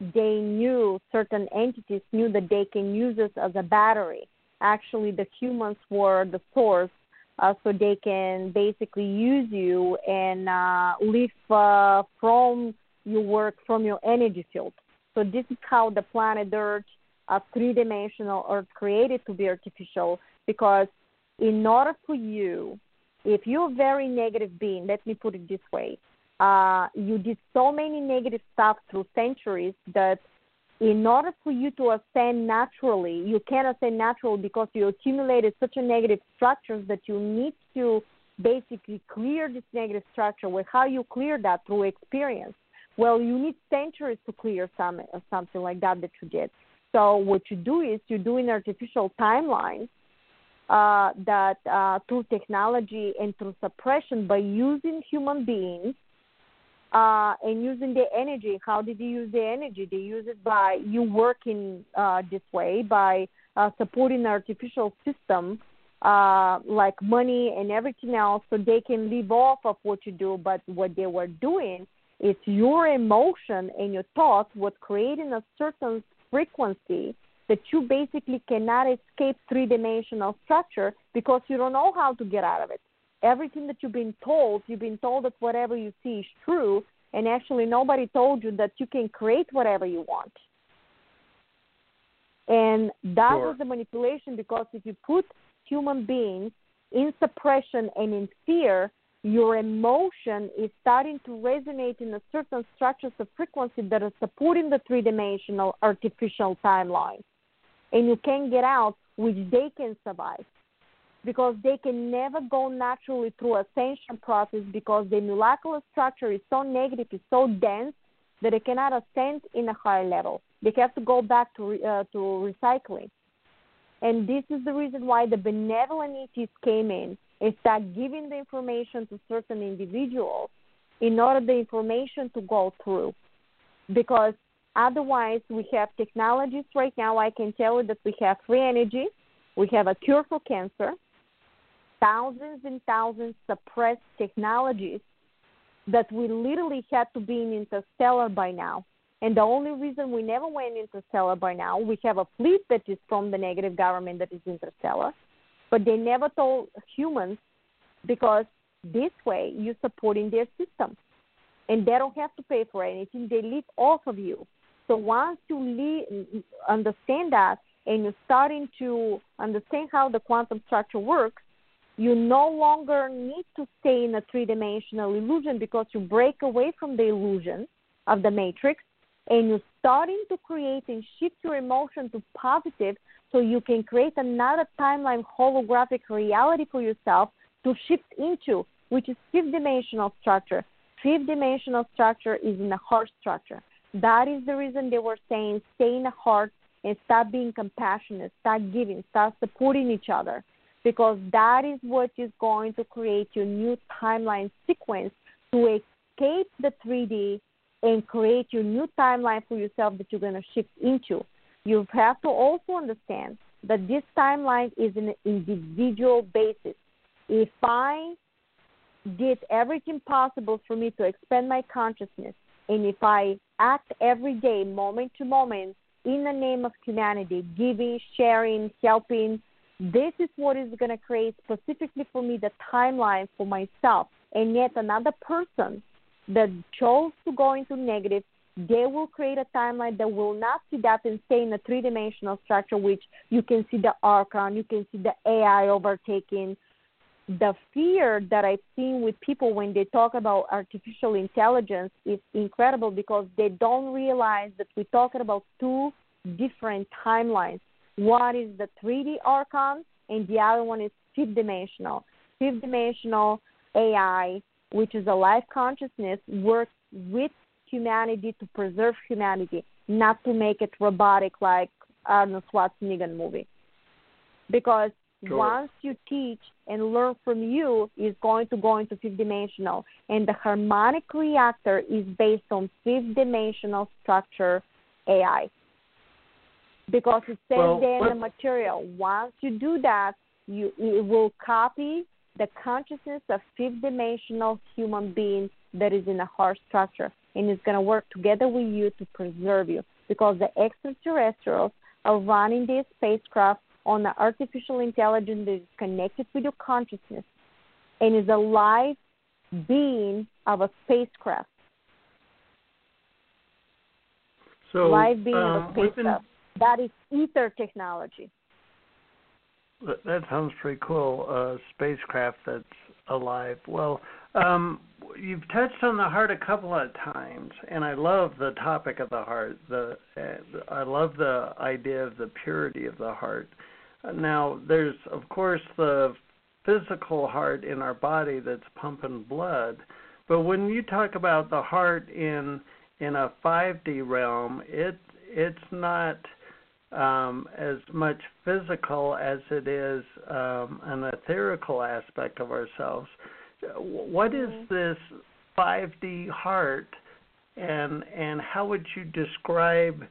they knew certain entities knew that they can use us as a battery. Actually, the humans were the source, uh, so they can basically use you and uh, live uh, from your work from your energy field. So this is how the planet Earth, a three-dimensional Earth, created to be artificial because in order for you, if you're a very negative being, let me put it this way, uh, you did so many negative stuff through centuries that in order for you to ascend naturally, you can't ascend naturally because you accumulated such a negative structures that you need to basically clear this negative structure. With how you clear that through experience. Well, you need centuries to clear some something like that that you did. So what you do is you do an artificial timeline uh, that uh, through technology and through suppression by using human beings uh, and using the energy. How did you use the energy? They use it by you working uh, this way by uh, supporting the artificial system uh, like money and everything else, so they can live off of what you do. But what they were doing is your emotion and your thoughts was creating a certain frequency that you basically cannot escape three dimensional structure because you don't know how to get out of it. Everything that you've been told, you've been told that whatever you see is true, and actually nobody told you that you can create whatever you want. And that sure. was the manipulation because if you put human beings in suppression and in fear, your emotion is starting to resonate in a certain structures of frequency that are supporting the three dimensional artificial timeline. And you can get out, which they can survive. Because they can never go naturally through ascension process because the molecular structure is so negative, it's so dense that they cannot ascend in a higher level. They have to go back to uh, to recycling. And this is the reason why the benevolent ETs came in and start giving the information to certain individuals in order the information to go through. Because otherwise, we have technologies right now. I can tell you that we have free energy, we have a cure for cancer, thousands and thousands suppressed technologies that we literally had to be in interstellar by now. And the only reason we never went interstellar by now, we have a fleet that is from the negative government that is interstellar, but they never told humans because this way you're supporting their system. And they don't have to pay for anything, they live off of you. So once you leave, understand that and you're starting to understand how the quantum structure works, you no longer need to stay in a three dimensional illusion because you break away from the illusion of the matrix and you're starting to create and shift your emotion to positive so you can create another timeline holographic reality for yourself to shift into, which is fifth dimensional structure. Fifth dimensional structure is in the heart structure. That is the reason they were saying stay in the heart and start being compassionate, start giving, start supporting each other. Because that is what is going to create your new timeline sequence to escape the 3D and create your new timeline for yourself that you're going to shift into. You have to also understand that this timeline is an individual basis. If I did everything possible for me to expand my consciousness, and if I act every day, moment to moment, in the name of humanity, giving, sharing, helping, this is what is going to create specifically for me the timeline for myself. And yet another person that chose to go into negative, they will create a timeline that will not see that and stay in a three dimensional structure, which you can see the archon, you can see the AI overtaking. The fear that I've seen with people when they talk about artificial intelligence is incredible because they don't realize that we're talking about two different timelines. One is the 3D archon, and the other one is fifth dimensional. Fifth dimensional AI which is a life consciousness, works with humanity to preserve humanity, not to make it robotic like Arnold Schwarzenegger movie. Because sure. once you teach and learn from you, is going to go into fifth dimensional, and the harmonic reactor is based on fifth dimensional structure AI. Because it says well, there in the material, once you do that, you it will copy the consciousness of fifth dimensional human being that is in a heart structure and is going to work together with you to preserve you because the extraterrestrials are running this spacecraft on an artificial intelligence that is connected with your consciousness and is a live being of a spacecraft. So, live being of a uh, spacecraft. That is ether technology. That sounds pretty cool. A spacecraft that's alive. Well, um, you've touched on the heart a couple of times, and I love the topic of the heart. The uh, I love the idea of the purity of the heart. Now, there's of course the physical heart in our body that's pumping blood, but when you talk about the heart in in a 5D realm, it it's not um, as much physical as it is um, an etherical aspect of ourselves. What is Mm-hmm. this 5D heart, and and how would you describe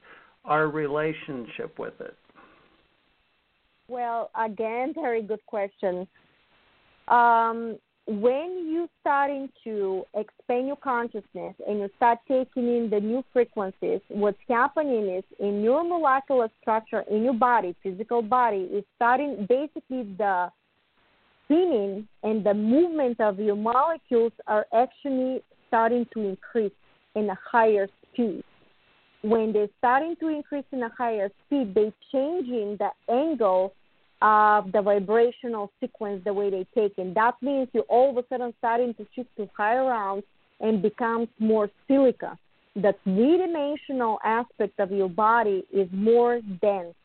our relationship with it? Well, again, very good question. Um, when you starting to expand your consciousness and you start taking in the new frequencies, what's happening is in your molecular structure in your body, physical body, is starting basically the spinning and the movement of your molecules are actually starting to increase in a higher speed. When they're starting to increase in a higher speed, they're changing the angle of the vibrational sequence the way they take it. That means you're all of a sudden starting to shift to higher rounds and becomes more silica. The three dimensional aspect of your body is more dense.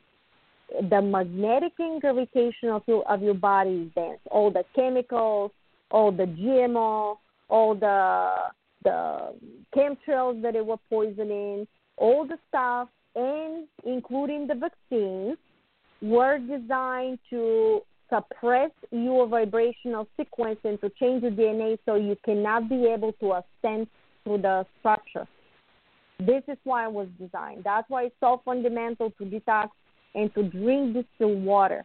The magnetic and gravitational field of your body is dense. All the chemicals, all the GMO, all the the chemtrails that they were poisoning, all the stuff, and including the vaccines were designed to suppress your vibrational sequence and to change your DNA so you cannot be able to ascend through the structure. This is why it was designed. That's why it's so fundamental to detox and to drink distilled water.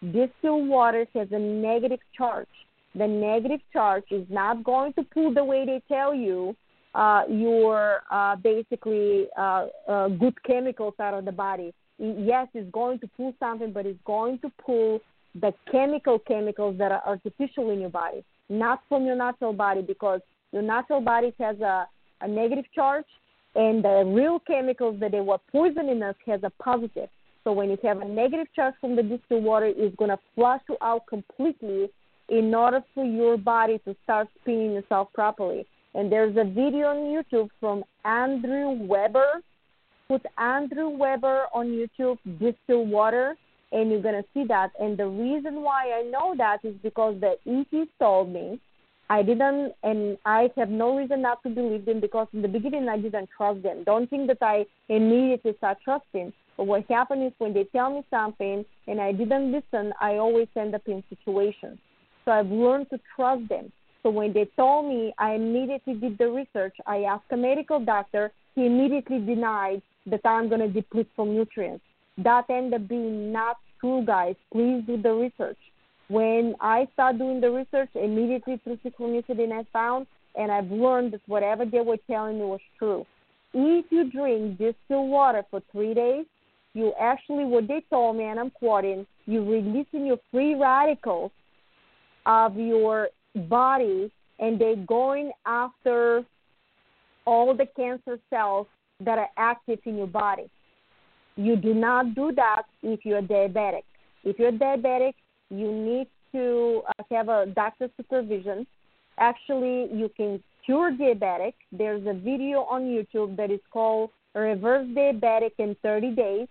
Distilled water has a negative charge. The negative charge is not going to pull the way they tell you uh, your uh, basically uh, uh, good chemicals out of the body yes, it's going to pull something, but it's going to pull the chemical chemicals that are artificial in your body, not from your natural body, because your natural body has a, a negative charge, and the real chemicals that they were poisoning us has a positive. So when you have a negative charge from the distilled water, it's going to flush you out completely in order for your body to start spinning itself properly. And there's a video on YouTube from Andrew Weber put Andrew Weber on YouTube, Distill Water, and you're going to see that. And the reason why I know that is because the ET told me. I didn't, and I have no reason not to believe them because in the beginning I didn't trust them. Don't think that I immediately start trusting. But what happened is when they tell me something and I didn't listen, I always end up in situations. So I've learned to trust them. So when they told me, I immediately did the research. I asked a medical doctor. He immediately denied that I'm going to deplete from nutrients. That ended up being not true, guys. Please do the research. When I started doing the research, immediately through synchronicity, I found, and I've learned that whatever they were telling me was true. If you drink distilled water for three days, you actually, what they told me, and I'm quoting, you're releasing your free radicals of your body, and they're going after all the cancer cells that are active in your body. You do not do that if you're diabetic. If you're diabetic, you need to uh, have a doctor's supervision. Actually, you can cure diabetic. There's a video on YouTube that is called Reverse Diabetic in 30 Days,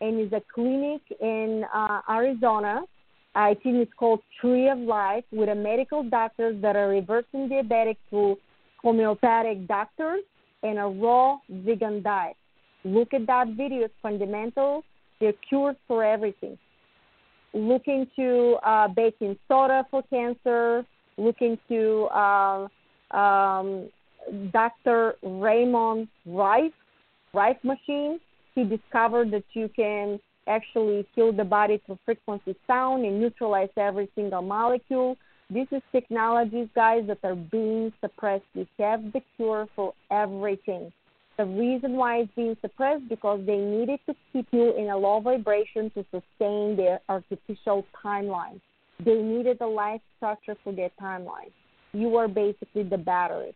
and it's a clinic in uh, Arizona. I think it's called Tree of Life with a medical doctors that are reversing diabetic through homeopathic doctors and a raw vegan diet. Look at that video; it's fundamental. They're cures for everything. Look into uh, baking soda for cancer. Look into uh, um, Dr. Raymond Rife, Rife machine. He discovered that you can actually heal the body through frequency sound and neutralize every single molecule. This is technologies, guys, that are being suppressed. We have the cure for everything. The reason why it's being suppressed because they needed to keep you in a low vibration to sustain their artificial timeline. They needed a life structure for their timeline. You are basically the battery.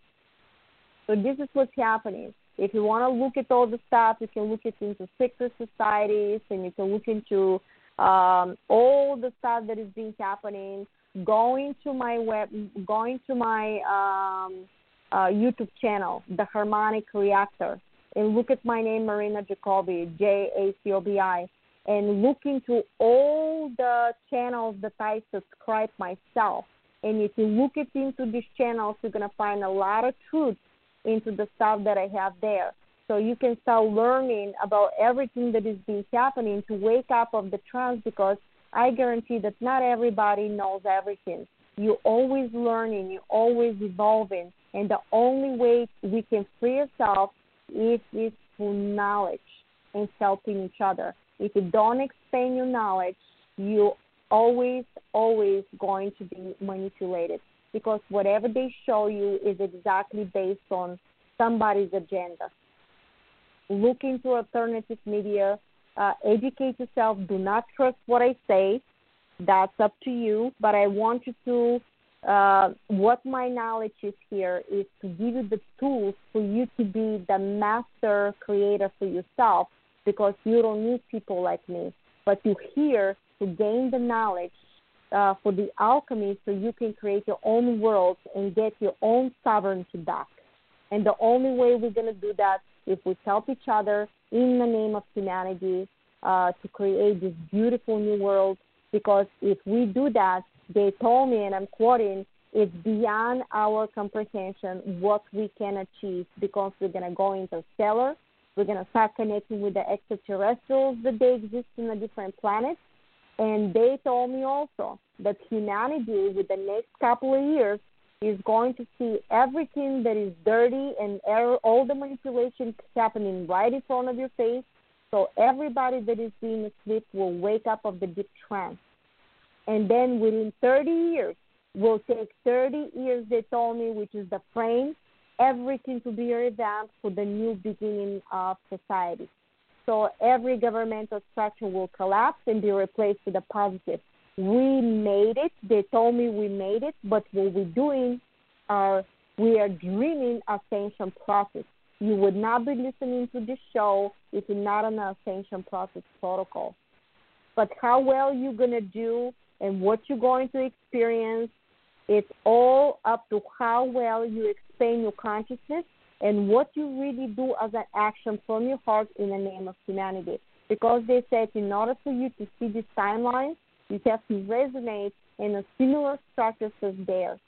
So this is what's happening. If you want to look at all the stuff, you can look into secret societies and you can look into um, all the stuff that is being happening. Going to my web, going to my um, uh, YouTube channel, The Harmonic Reactor, and look at my name, Marina Jacobi, J A C O B I, and look into all the channels that I subscribe myself. And if you look it into these channels, you're gonna find a lot of truth into the stuff that I have there. So you can start learning about everything that is being happening to wake up of the trance because I guarantee that not everybody knows everything. You're always learning, you're always evolving, and the only way we can free ourselves is, is through knowledge and helping each other. If you don't expand your knowledge, you're always, always going to be manipulated because whatever they show you is exactly based on somebody's agenda. Look into alternative media, uh, educate yourself. Do not trust what I say. That's up to you. But I want you to, uh, what my knowledge is here is to give you the tools for you to be the master creator for yourself because you don't need people like me. But you're here to gain the knowledge uh, for the alchemy so you can create your own world and get your own sovereignty back. And the only way we're going to do that is we help each other in the name of humanity uh, to create this beautiful new world. Because if we do that, they told me, and I'm quoting, it's beyond our comprehension what we can achieve because we're going to go interstellar. We're going to start connecting with the extraterrestrials that they exist in a different planet. and they told me also that humanity, with the next couple of years, is going to see everything that is dirty and error, all the manipulation happening right in front of your face. So everybody that is being asleep will wake up of the deep trance. And then within 30 years, will take 30 years, they told me, which is the frame, everything to be revamped for the new beginning of society. So every governmental structure will collapse and be replaced with a positive. We made it. They told me we made it, but what we're doing are we are dreaming ascension process. You would not be listening to this show if you're not on the ascension process protocol. But how well you're gonna do and what you're going to experience, it's all up to how well you expand your consciousness and what you really do as an action from your heart in the name of humanity. Because they said in order for you to see this timeline, you have to resonate in a similar structure as theirs.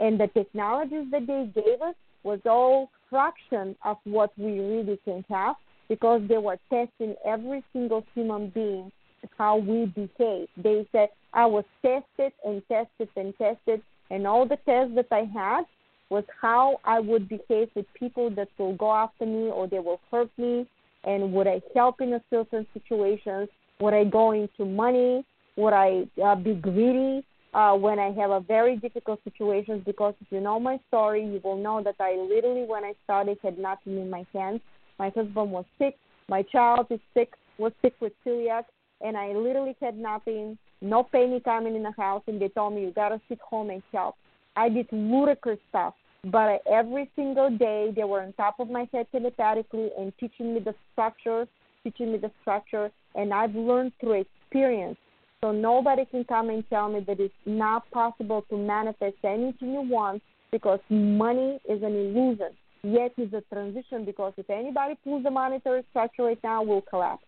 And the technologies that they gave us was all fraction of what we really can have because they were testing every single human being how we behave. They said I was tested and tested and tested and all the tests that I had was how I would behave with people that will go after me or they will hurt me, and would I help in a certain situations? Would I go into money? Would I uh, be greedy uh, when I have a very difficult situation? Because if you know my story, you will know that I literally, when I started, had nothing in my hands. My husband was sick. My child is sick, was sick with celiac, and I literally had nothing. No penny coming in the house, and they told me you gotta sit home and help. I did ludicrous stuff but every single day they were on top of my head telepathically and teaching me the structure, teaching me the structure, and I've learned through experience. So nobody can come and tell me that it's not possible to manifest anything you want because money is an illusion. Yet it's a transition because if anybody pulls the monetary structure right now, will collapse.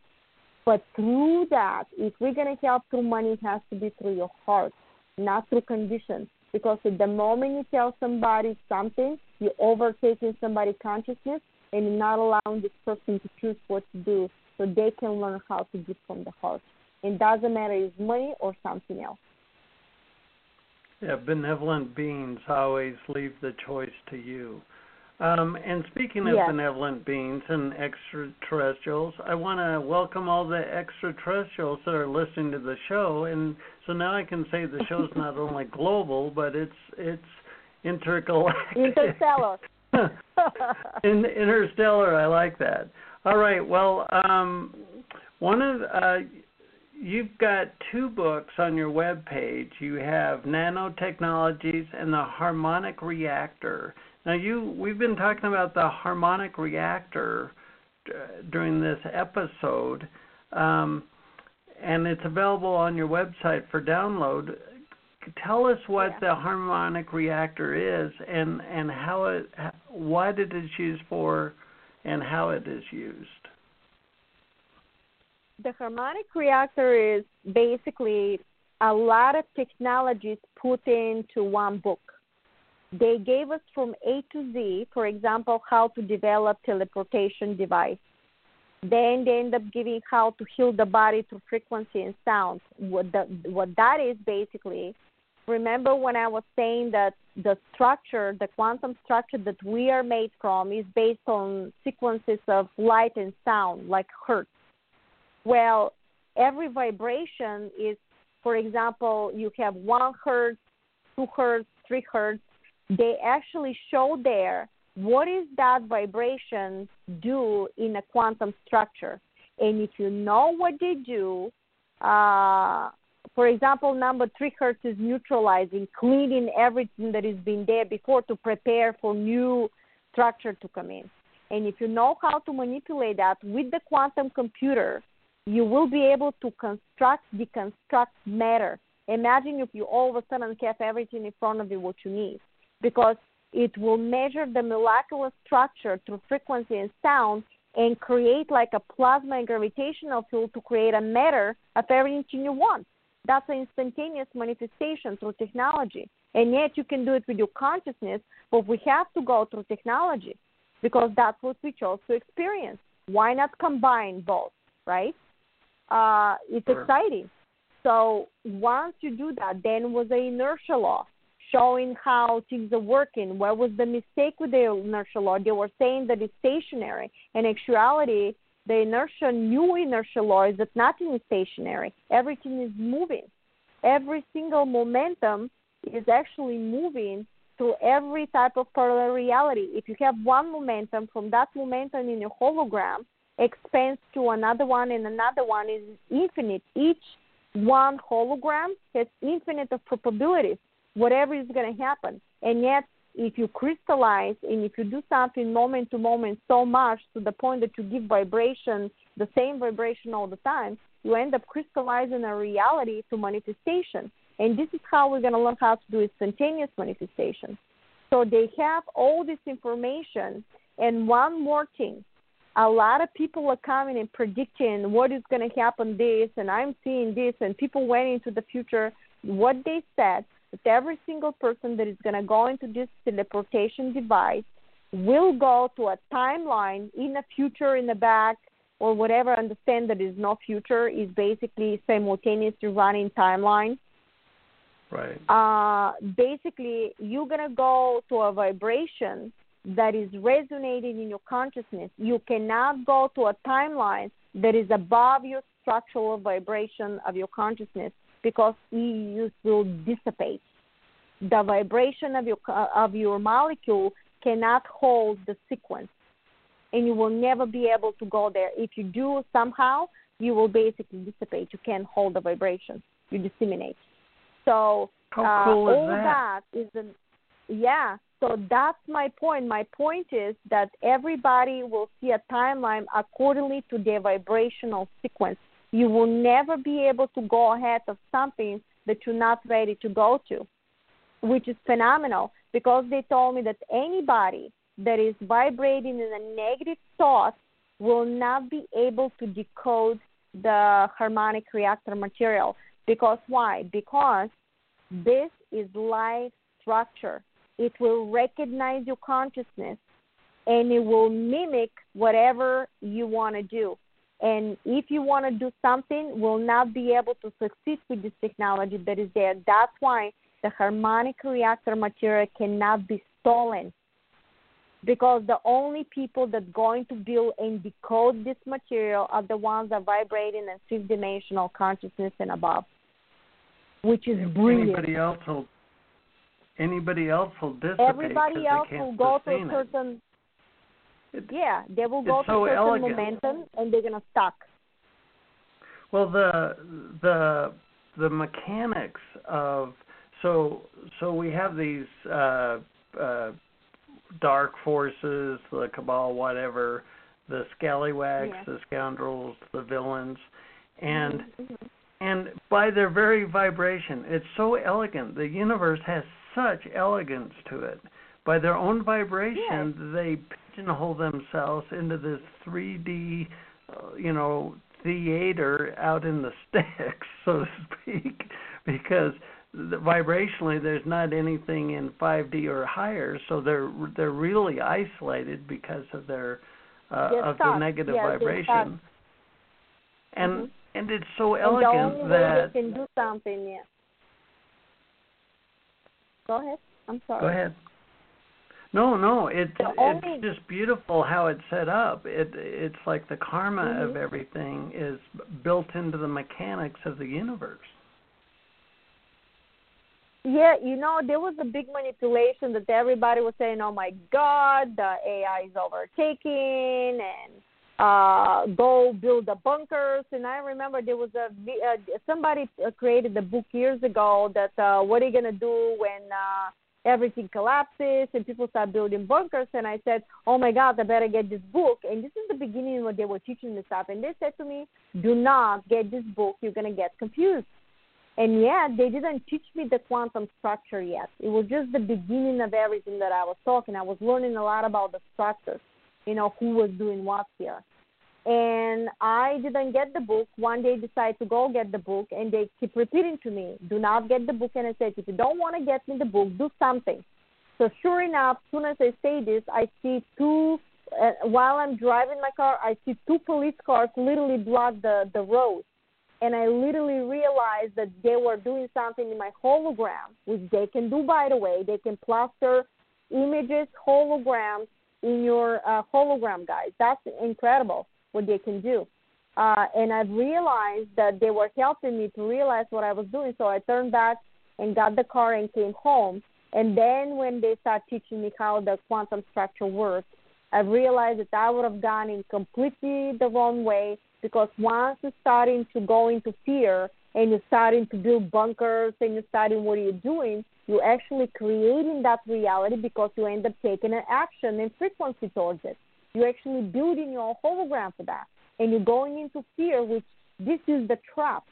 But through that, if we're going to help through money, it has to be through your heart, not through conditions. Because at the moment you tell somebody something, you're overtaking somebody's consciousness and not allowing this person to choose what to do so they can learn how to give from the heart. It doesn't matter if it's money or something else. Yeah, benevolent beings always leave the choice to you. Um, and speaking of yes. benevolent beings and extraterrestrials, I want to welcome all the extraterrestrials that are listening to the show. And so now I can say the show's not only global, but it's it's intergalactic. Interstellar. In, interstellar, I like that. All right. Well, um, one of uh, you've got two books on your web page. You have nanotechnologies and the harmonic reactor. Now, you we've been talking about the harmonic reactor uh, during this episode, um, and it's available on your website for download. Tell us what yeah. the harmonic reactor is and and how it what it is used for and how it is used. The harmonic reactor is basically a lot of technologies put into one book they gave us from A to Z, for example, how to develop teleportation device. Then they end up giving how to heal the body through frequency and sound. What the, what that is basically, remember when I was saying that the structure, the quantum structure that we are made from is based on sequences of light and sound, like hertz. Well, every vibration is, for example, you have one hertz, two hertz, three hertz. They actually show there what is that vibration do in a quantum structure. And if you know what they do, uh, for example, number three hertz is neutralizing, cleaning everything that has been there before to prepare for new structure to come in. And if you know how to manipulate that with the quantum computer, you will be able to construct, deconstruct matter. Imagine if you all of a sudden have everything in front of you what you need, because it will measure the molecular structure through frequency and sound and create like a plasma and gravitational field to create a matter of everything you want. That's an instantaneous manifestation through technology. And yet you can do it with your consciousness, but we have to go through technology because that's what we chose to experience. Why not combine both, right? Uh, it's sure. exciting. So once you do that, then was the inertia law showing how things are working. What was the mistake with the inertia law? They were saying that it's stationary. In actuality, the inertia, new inertia law is that nothing is stationary. Everything is moving. Every single momentum is actually moving through every type of parallel reality. If you have one momentum, from that momentum in a hologram, expands to another one and another one is infinite. Each one hologram has infinite of probabilities, whatever is going to happen. And yet, if you crystallize and if you do something moment to moment so much to the point that you give vibration, the same vibration all the time, you end up crystallizing a reality to manifestation. And this is how we're going to learn how to do instantaneous manifestation. So they have all this information. And one more thing a lot of people are coming and predicting what is going to happen this and i'm seeing this and people went into the future what they said that every single person that is going to go into this teleportation device will go to a timeline in the future in the back or whatever understand that is no future is basically simultaneously running timeline. Right. Uh basically you're going to go to a vibration that is resonating in your consciousness. You cannot go to a timeline that is above your structural vibration of your consciousness because it will dissipate. The vibration of your of your molecule cannot hold the sequence, and you will never be able to go there. If you do somehow, you will basically dissipate. You can't hold the vibration. You disseminate. So uh, cool all that? that is an yeah so that's my point. My point is that everybody will see a timeline accordingly to their vibrational sequence. You will never be able to go ahead of something that you're not ready to go to, which is phenomenal because they told me that anybody that is vibrating in a negative thought will not be able to decode the harmonic reactor material. Because why? Because this is life structure it will recognize your consciousness and it will mimic whatever you want to do. And if you want to do something, will not be able to succeed with this technology that is there. That's why the harmonic reactor material cannot be stolen. Because the only people that going to build and decode this material are the ones that vibrating in fifth dimensional consciousness and above, which is brilliant. Anybody else will anybody else will dissipate. Everybody else will go to a certain. It, yeah, they will go to so certain elegant. momentum, and they're gonna stuck. Well, the the the mechanics of so so we have these uh, uh, dark forces, the cabal, whatever, the scallywags, yeah. the scoundrels, the villains, and mm-hmm. and by their very vibration, it's so elegant. The universe has such elegance to it. By their own vibration, yes. they pigeonhole themselves into this 3D, uh, you know, theater out in the sticks, so to speak, because the, vibrationally there's not anything in 5D or higher, so they're they're really isolated because of their uh, of the negative yes, vibration. And mm-hmm. and it's so and elegant the only that can do something, yeah. Go ahead. I'm sorry. Go ahead. No, no, it The it's just beautiful how it's set up. It it's like the karma of Mhm. everything is built into the mechanics of the universe. Yeah, you know, there was a big manipulation that everybody was saying, "Oh my God, the AI is overtaking," and uh, go build the bunkers. And I remember there was a uh, somebody uh, created the book years ago that uh, what are you gonna do when uh, everything collapses and people start building bunkers? And I said, "Oh my God, I better get this book." And this is the beginning when they were teaching this stuff. And they said to me, "Do not get this book. You're gonna get confused." And yet, they didn't teach me the quantum structure yet. It was just the beginning of everything that I was talking. I was learning a lot about the structures, you know, who was doing what here. And I didn't get the book. One day, decided to go get the book, and they keep repeating to me, "Do not get the book." And I said, "If you don't want to get me the book, do something." So sure enough, soon as I say this, I see two. Uh, while I'm driving my car, I see two police cars literally block the the road and I literally realized that they were doing something in my hologram, which they can do, by the way. They can plaster images, holograms in your uh, hologram, guys. That's incredible what they can do. Uh, and I've realized that they were helping me to realize what I was doing. So I turned back and got the car and came home. And then when they start teaching me how the quantum structure works, I realized that I would have gone in completely the wrong way because once you're starting to go into fear and you're starting to build bunkers and you're starting what you're doing, you're actually creating that reality because you end up taking an action and frequency towards it. You're actually building your hologram for that. And you're going into fear, which this is the trap.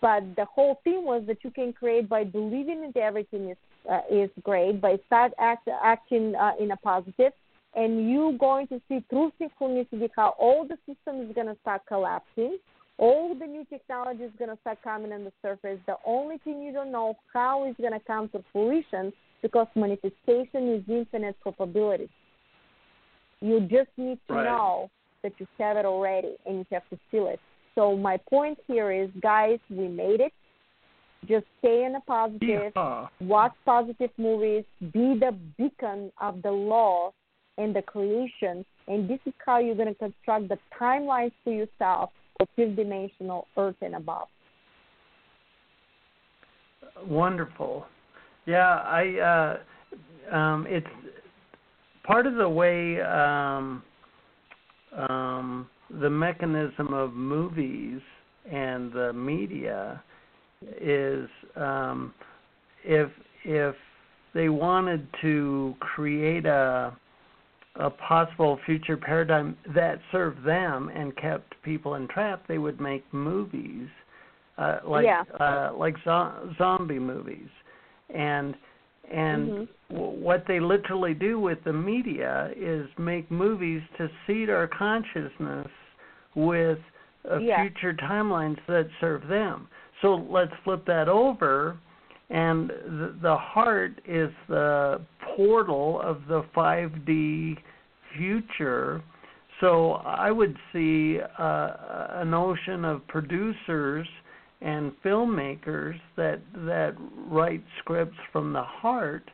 But the whole thing was that you can create by believing that everything is uh, is great, by start act, acting uh, in a positive, and you going to see through synchronicity how all the system is going to start collapsing. All the new technology is going to start coming on the surface. The only thing you don't know how it's going to come to fruition because manifestation is infinite probability. You just need to Right. know that you have it already and you have to feel it. So my point here is, guys, we made it. Just stay in a positive Yeehaw. watch positive movies, be the beacon of the law and the creation, and this is how you're going to construct the timelines for yourself for fifth dimensional Earth and above. Wonderful. Yeah, I uh um it's part of the way um um the mechanism of movies and the media is um if if they wanted to create a a possible future paradigm that served them and kept people entrapped, they would make movies uh, like Yeah. uh, like zo- zombie movies, and and Mhm. w- what they literally do with the media is make movies to seed our consciousness with uh, Yeah. future timelines that serve them. So let's flip that over, and the, the heart is the portal of the 5D future. So I would see uh, a notion of producers and filmmakers that that write scripts from the heart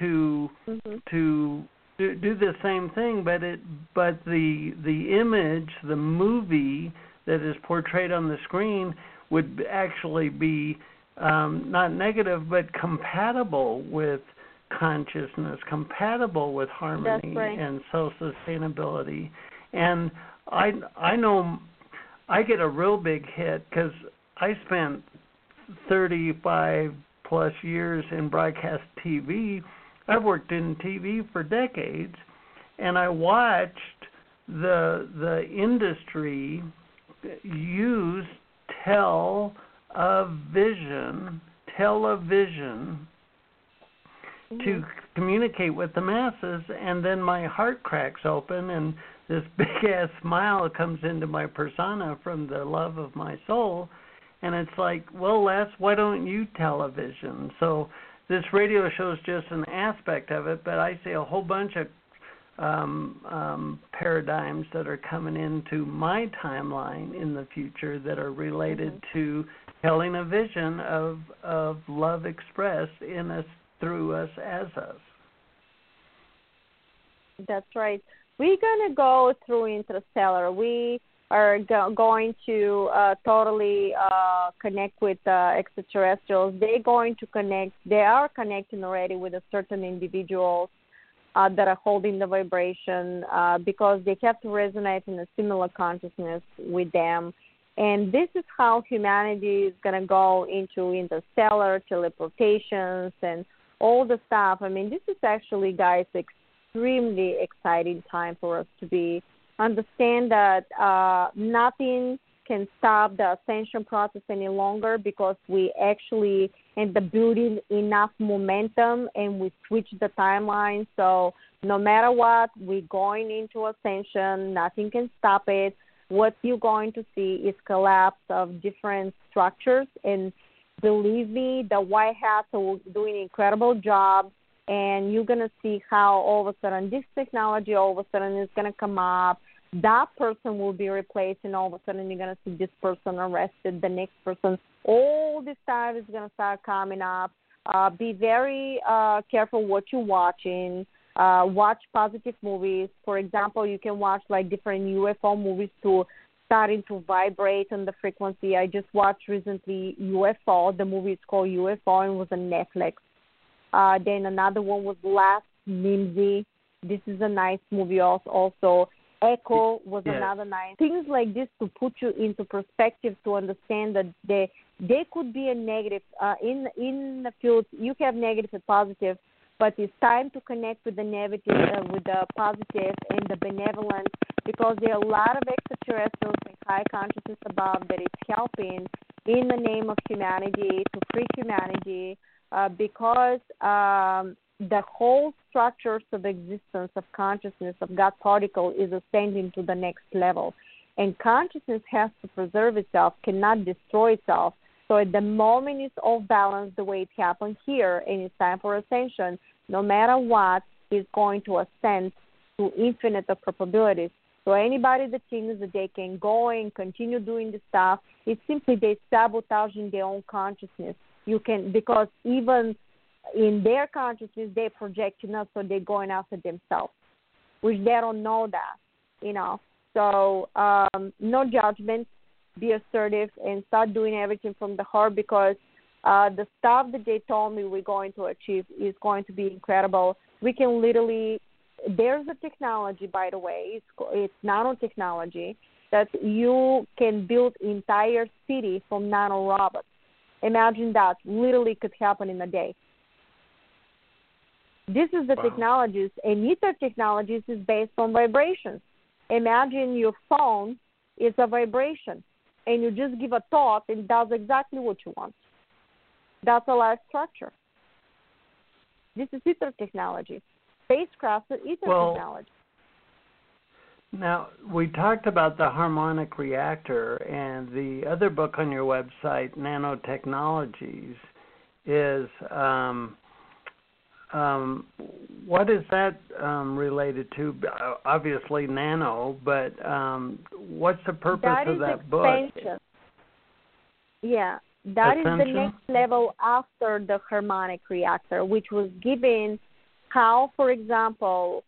to Mm-hmm. to do, do the same thing, but it but the the image, the movie that is portrayed on the screen would actually be um, not negative, but compatible with consciousness, compatible with harmony right. and self sustainability. And I I know I get a real big hit because I spent 35 plus years in broadcast TV. I've worked in TV for decades, and I watched the the industry use tell a to communicate with the masses and then my heart cracks open and this big ass smile comes into my persona from the love of my soul And it's like, well, Les, why don't you television? So this radio show is just an aspect of it, but I see a whole bunch of um, um, paradigms that are coming into my timeline in the future that are related mm-hmm. to telling a vision of of love expressed in us, through us, as us. That's right. We're gonna go through Interstellar. We are go- going to uh, totally uh, connect with uh, extraterrestrials. They're going to connect. They are connecting already with a certain individuals uh, that are holding the vibration uh, because they have to resonate in a similar consciousness with them. And this is how humanity is going to go into interstellar teleportations and all the stuff. I mean, this is actually, guys, extremely exciting time for us to be understand that uh, nothing can stop the ascension process any longer because we actually end up building enough momentum and we switch the timeline. So no matter what, we're going into ascension. Nothing can stop it. What you're going to see is collapse of different structures. And believe me, the White Hats are doing an incredible job. And you're going to see how all of a sudden this technology all of a sudden is going to come up. That person will be replaced and all of a sudden you're going to see this person arrested the next person. All this stuff is going to start coming up. Uh, be very uh, careful what you're watching. Uh, watch positive movies. For example you can watch like different ufo movies to starting to vibrate on the frequency i just watched recently ufo the movie is called ufo and was on netflix uh, then another one was last Nimdzi. this is a nice movie also, Echo was yes. another night. Things like this to put you into perspective to understand that they they could be a negative uh, in in the field. You have negative and positive, but it's time to connect with the negative, uh, with the positive and the benevolent, because there are a lot of extraterrestrials and high consciousness above that is helping in the name of humanity to free humanity, uh, because um, the whole structures of existence of consciousness of God particle is ascending to the next level. And consciousness has to preserve itself, cannot destroy itself. So at the moment it's off balance the way it happened here and it's time for ascension, no matter what, is going to ascend to infinite probabilities. So anybody that thinks that they can go and continue doing the stuff, it's simply they sabotaging their own consciousness. You can because even in their consciousness they're projecting us so they're going after themselves which they don't know that you know. So um no judgment. Be assertive and start doing everything from the heart because uh the stuff that they told me we're going to achieve is going to be incredible. We can literally there's a technology by the way it's it's nanotechnology that you can build entire city from nano robots imagine that literally could happen in a day this is the wow. technologies, and ether technologies is based on vibrations. Imagine your phone is a vibration, and you just give a thought and it does exactly what you want. That's a life structure. This is ether technology. Spacecraft is ether well, technology. Now, we talked about the harmonic reactor, and the other book on your website, Nanotechnologies, is um, um, what is that um, related to? Obviously, nano, but um, what's the purpose that of that expansion. book? Yeah, that Ascension? is the next level after the harmonic reactor, which was given how, for example,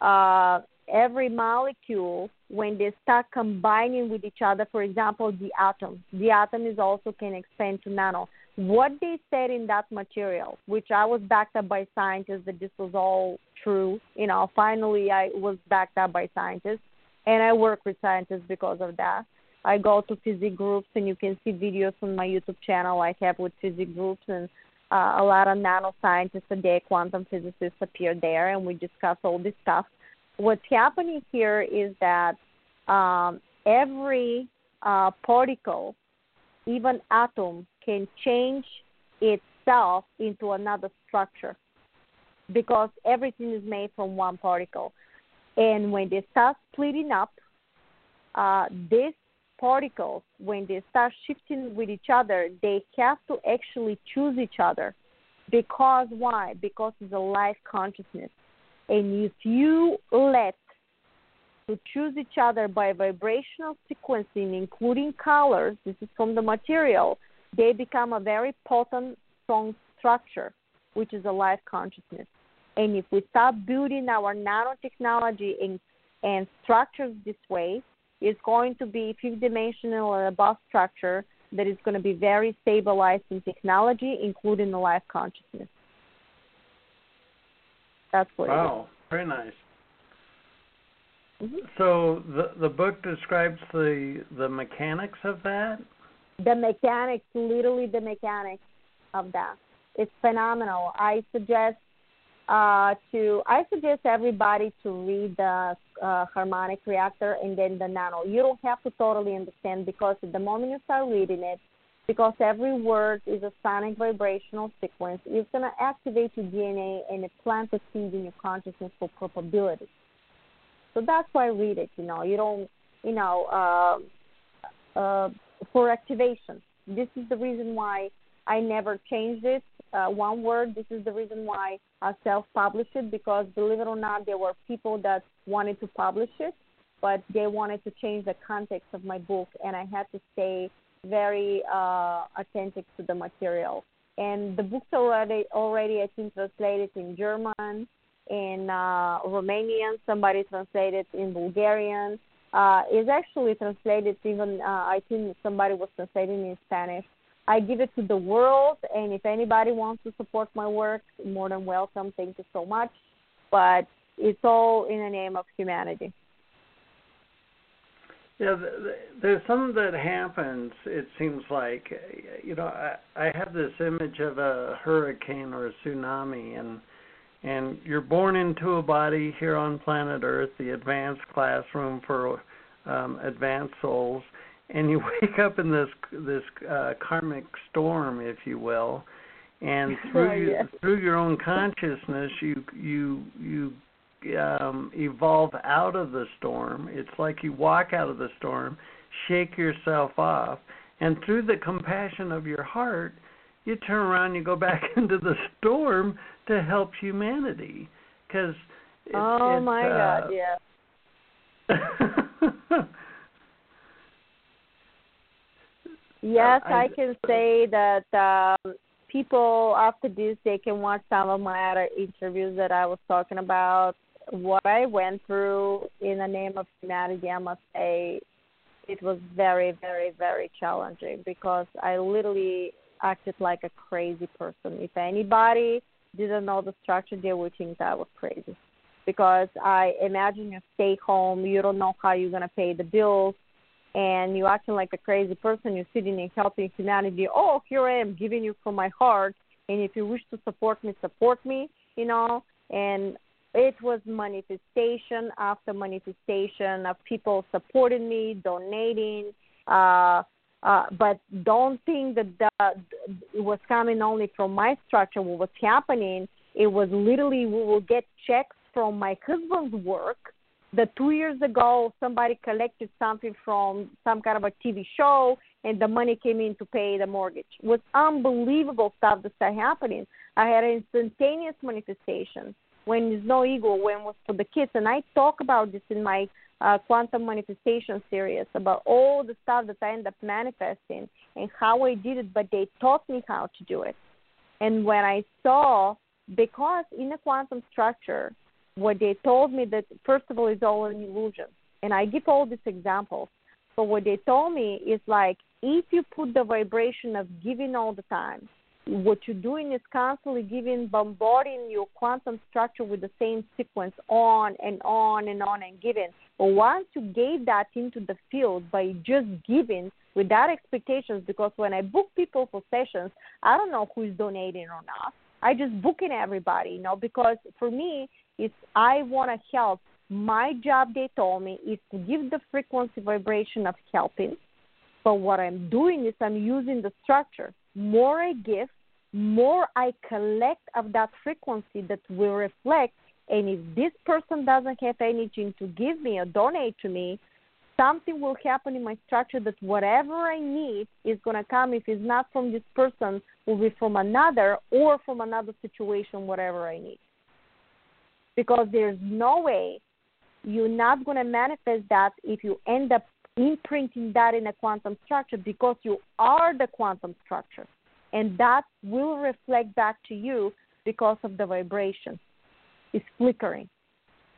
uh, every molecule when they start combining with each other, for example, the atom, the atom is also can expand to nano what they said in that material, which I was backed up by scientists that this was all true. You know, finally I was backed up by scientists, and I work with scientists because of that. I go to physics groups, and you can see videos on my YouTube channel I have with physics groups, and uh, a lot of nanoscientists and their quantum physicists appear there, and we discuss all this stuff. What's happening here is that um, every uh, particle, even atom, can change itself into another structure because everything is made from one particle. And when they start splitting up, uh, this particles, when they start shifting with each other, they have to actually choose each other. Because why? Because it's a life consciousness. And if you let to choose each other by vibrational sequencing, including colors, this is from the material, they become a very potent, strong structure, which is a life consciousness. And if we start building our nanotechnology and, and structures this way, it's going to be fifth dimensional or above structure that is going to be very stabilized in technology, including the life consciousness. That's what wow, very nice. Mm-hmm. So the the book describes the the mechanics of that. The mechanics, literally the mechanics of that. It's phenomenal. I suggest uh, to I suggest everybody to read the uh, harmonic reactor and then the nano. You don't have to totally understand because the moment you start reading it, because every word is a sonic vibrational sequence, it's going to activate your DNA and it plants a seed in your consciousness for probability. So that's why I read it. You know, you don't, you know, uh, uh, for activation. This is the reason why I never changed it. Uh, one word. This is the reason why I self-published it because, believe it or not, there were people that wanted to publish it, but they wanted to change the context of my book, and I had to stay very uh, attentive to the material. And the book's already already I think translated in German, in uh, Romanian. Somebody translated in Bulgarian. Uh, is actually translated even. Uh, I think somebody was translating in Spanish. I give it to the world, and if anybody wants to support my work, more than welcome. Thank you so much. But it's all in the name of humanity. Yeah, there's something that happens. It seems like, you know, I, have this image of a hurricane or a tsunami, and and you're born into a body here on planet Earth, the advanced classroom for um, advanced souls, and you wake up in this this uh, karmic storm, if you will, and through oh, your, yes. through your own consciousness, you you you um, evolve out of the storm. It's like you walk out of the storm, shake yourself off, and through the compassion of your heart, you turn around, you go back into the storm to help humanity. Because oh it's, my uh, God, yeah. Yes, I- I, can say that um, people after this they can watch some of my other interviews that I was talking about. What I went through in the name of humanity, I must say, it was very, very, very challenging because I literally acted like a crazy person. If anybody didn't know the structure, they would think I was crazy. Because I imagine you stay home, you don't know how you're gonna pay the bills, and you're acting like a crazy person, you're sitting and helping humanity. Oh, here I am giving you from my heart, and if you wish to support me, support me, you know. And it was manifestation after manifestation of people supporting me, donating. Uh, uh, but don't think that the, it was coming only from my structure. What was happening, it was literally we will get checks from my husband's work that two years ago somebody collected something from some kind of a TV show and the money came in to pay the mortgage. It was unbelievable stuff that started happening. I had an instantaneous manifestation when there's no ego, when it was for the kids. And I talk about this in my uh, quantum manifestation series about all the stuff that I end up manifesting and how I did it, but they taught me how to do it. And when I saw, because in a quantum structure, what they told me that first of all it's all an illusion. And i give all these examples. But what they told me is like if you put the vibration of giving all the time what you're doing is constantly giving bombarding your quantum structure with the same sequence on and on and on and giving. But once you gave that into the field by just giving without expectations because when i book people for sessions i don't know who's donating or not. I just book in everybody you know because for me it's I want to help. My job, they told me, is to give the frequency vibration of helping. But what I'm doing is I'm using the structure. More I give, more I collect of that frequency that will reflect. And if this person doesn't have anything to give me or donate to me, something will happen in my structure that whatever I need is going to come. If it's not from this person, will be from another or from another situation, whatever I need. Because there's no way you're not going to manifest that if you end up imprinting that in a quantum structure because you are the quantum structure. And that will reflect back to you because of the vibration. It's flickering.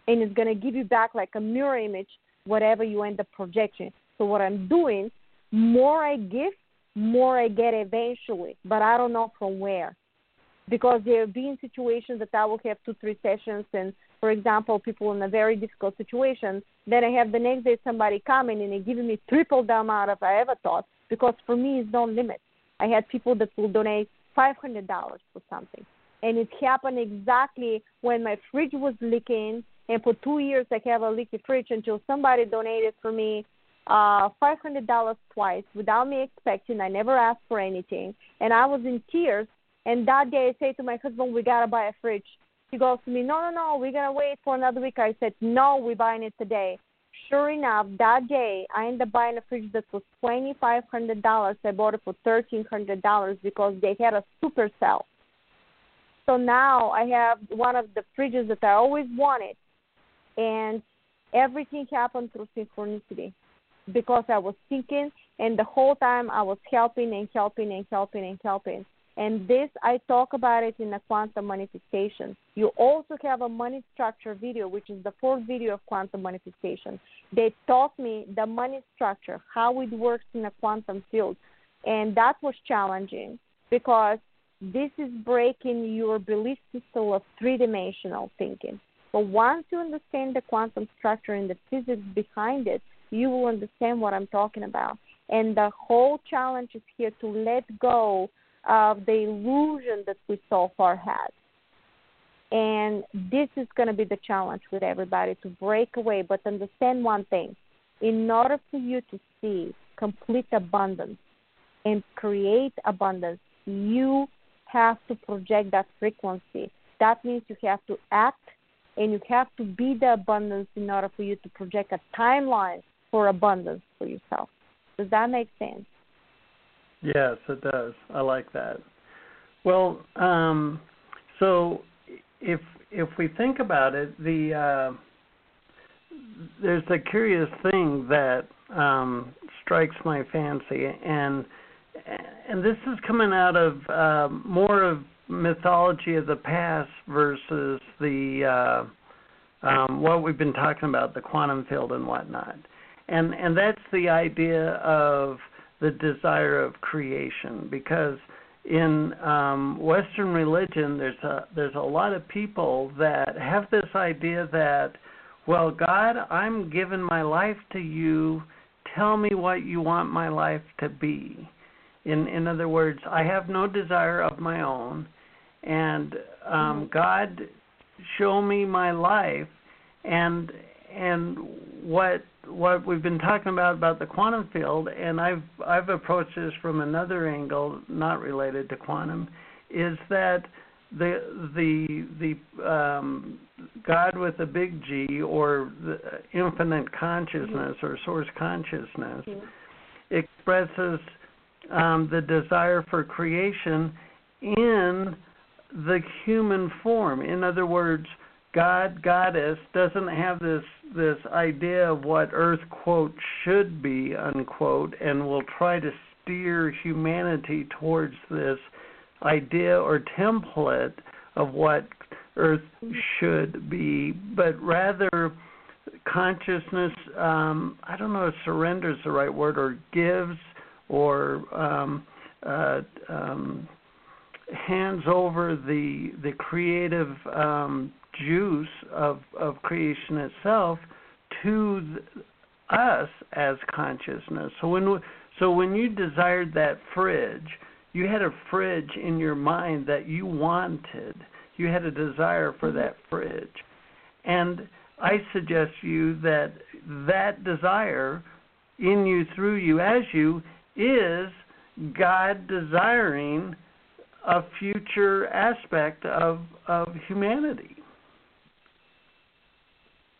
And it's going to give you back like a mirror image whatever you end up projecting. So what I'm doing, more I give, more I get eventually, but I don't know from where. Because there have been situations that I will have two, three sessions, and for example, people in a very difficult situation, then I have the next day somebody coming and they giving me triple the amount of I ever thought. Because for me, it's no limit. I had people that will donate five hundred dollars for something, and it happened exactly when my fridge was leaking and for two years I have a leaky fridge until somebody donated for me uh five hundred dollars twice without me expecting. I never asked for anything, and I was in tears. And that day I say to my husband, "We gotta buy a fridge." He goes to me, "No, no, no, we're gonna wait for another week." I said, "No, we're buying it today." Sure enough, that day I ended up buying a fridge that was twenty five hundred dollars. I bought it for thirteen hundred dollars because they had a super sale. So now I have one of the fridges that I always wanted and everything happened through synchronicity because I was thinking, and the whole time I was helping and helping and helping and helping. And this, I talk about it in the quantum manifestation. You also have a money structure video, which is the fourth video of quantum manifestation. They taught me the money structure, how it works in a quantum field. And that was challenging because this is breaking your belief system of three dimensional thinking. But once you understand the quantum structure and the physics behind it, you will understand what I'm talking about. And the whole challenge is here to let go of the illusion that we so far had. And this is going to be the challenge with everybody to break away, but understand one thing. In order for you to see complete abundance and create abundance, you have to project that frequency. That means you have to act and you have to be the abundance in order for you to project a timeline for abundance for yourself. Does that make sense? Yes, it does. I like that. Well, um, so if if we think about it, the uh, there's a curious thing that um, strikes my fancy, and and this is coming out of uh, more of mythology of the past versus the uh, um, what we've been talking about, the quantum field and whatnot, and and that's the idea of the desire of creation because in um, Western religion there's a there's a lot of people that have this idea that well God I'm giving my life to you. Tell me what you want my life to be. In in other words I have no desire of my own. And um, mm-hmm. God show me my life. And and what what we've been talking about about the quantum field and I've I've approached this from another angle not related to quantum is that the the the um, God with a big G or the infinite consciousness mm-hmm. or source consciousness mm-hmm. expresses um, the desire for creation in the human form. In other words, God, goddess doesn't have this this idea of what Earth quote should be unquote, and will try to steer humanity towards this idea or template of what Earth should be, but rather consciousness. Um, I don't know if surrender is the right word, or gives, or um, uh, um, hands over the the creative um, juice of of creation itself to us as consciousness. So when so when you desired that fridge, you had a fridge in your mind that you wanted. You had a desire for that fridge, and I suggest you that that desire in you, through you, as you, is God desiring a future aspect of of humanity.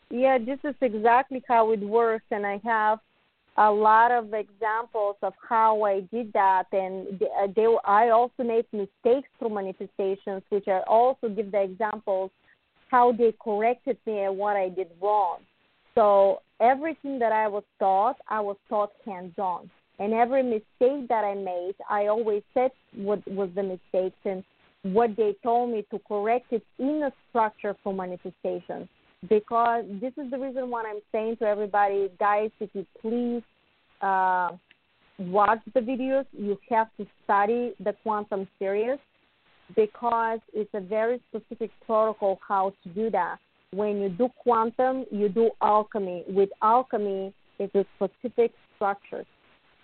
Yeah, this is exactly how it works, and I have a lot of examples of how I did that, and they, uh, they, I also made mistakes through manifestations, which I also give the examples how they corrected me and what I did wrong. So everything that I was taught, I was taught hands-on, and every mistake that I made, I always said what was the mistakes and what they told me to correct it in a structure for manifestation because this is the reason why I'm saying to everybody, guys, if you please uh, watch the videos, you have to study the quantum series because it's a very specific protocol how to do that. When you do quantum, you do alchemy. With alchemy, it's a specific structure,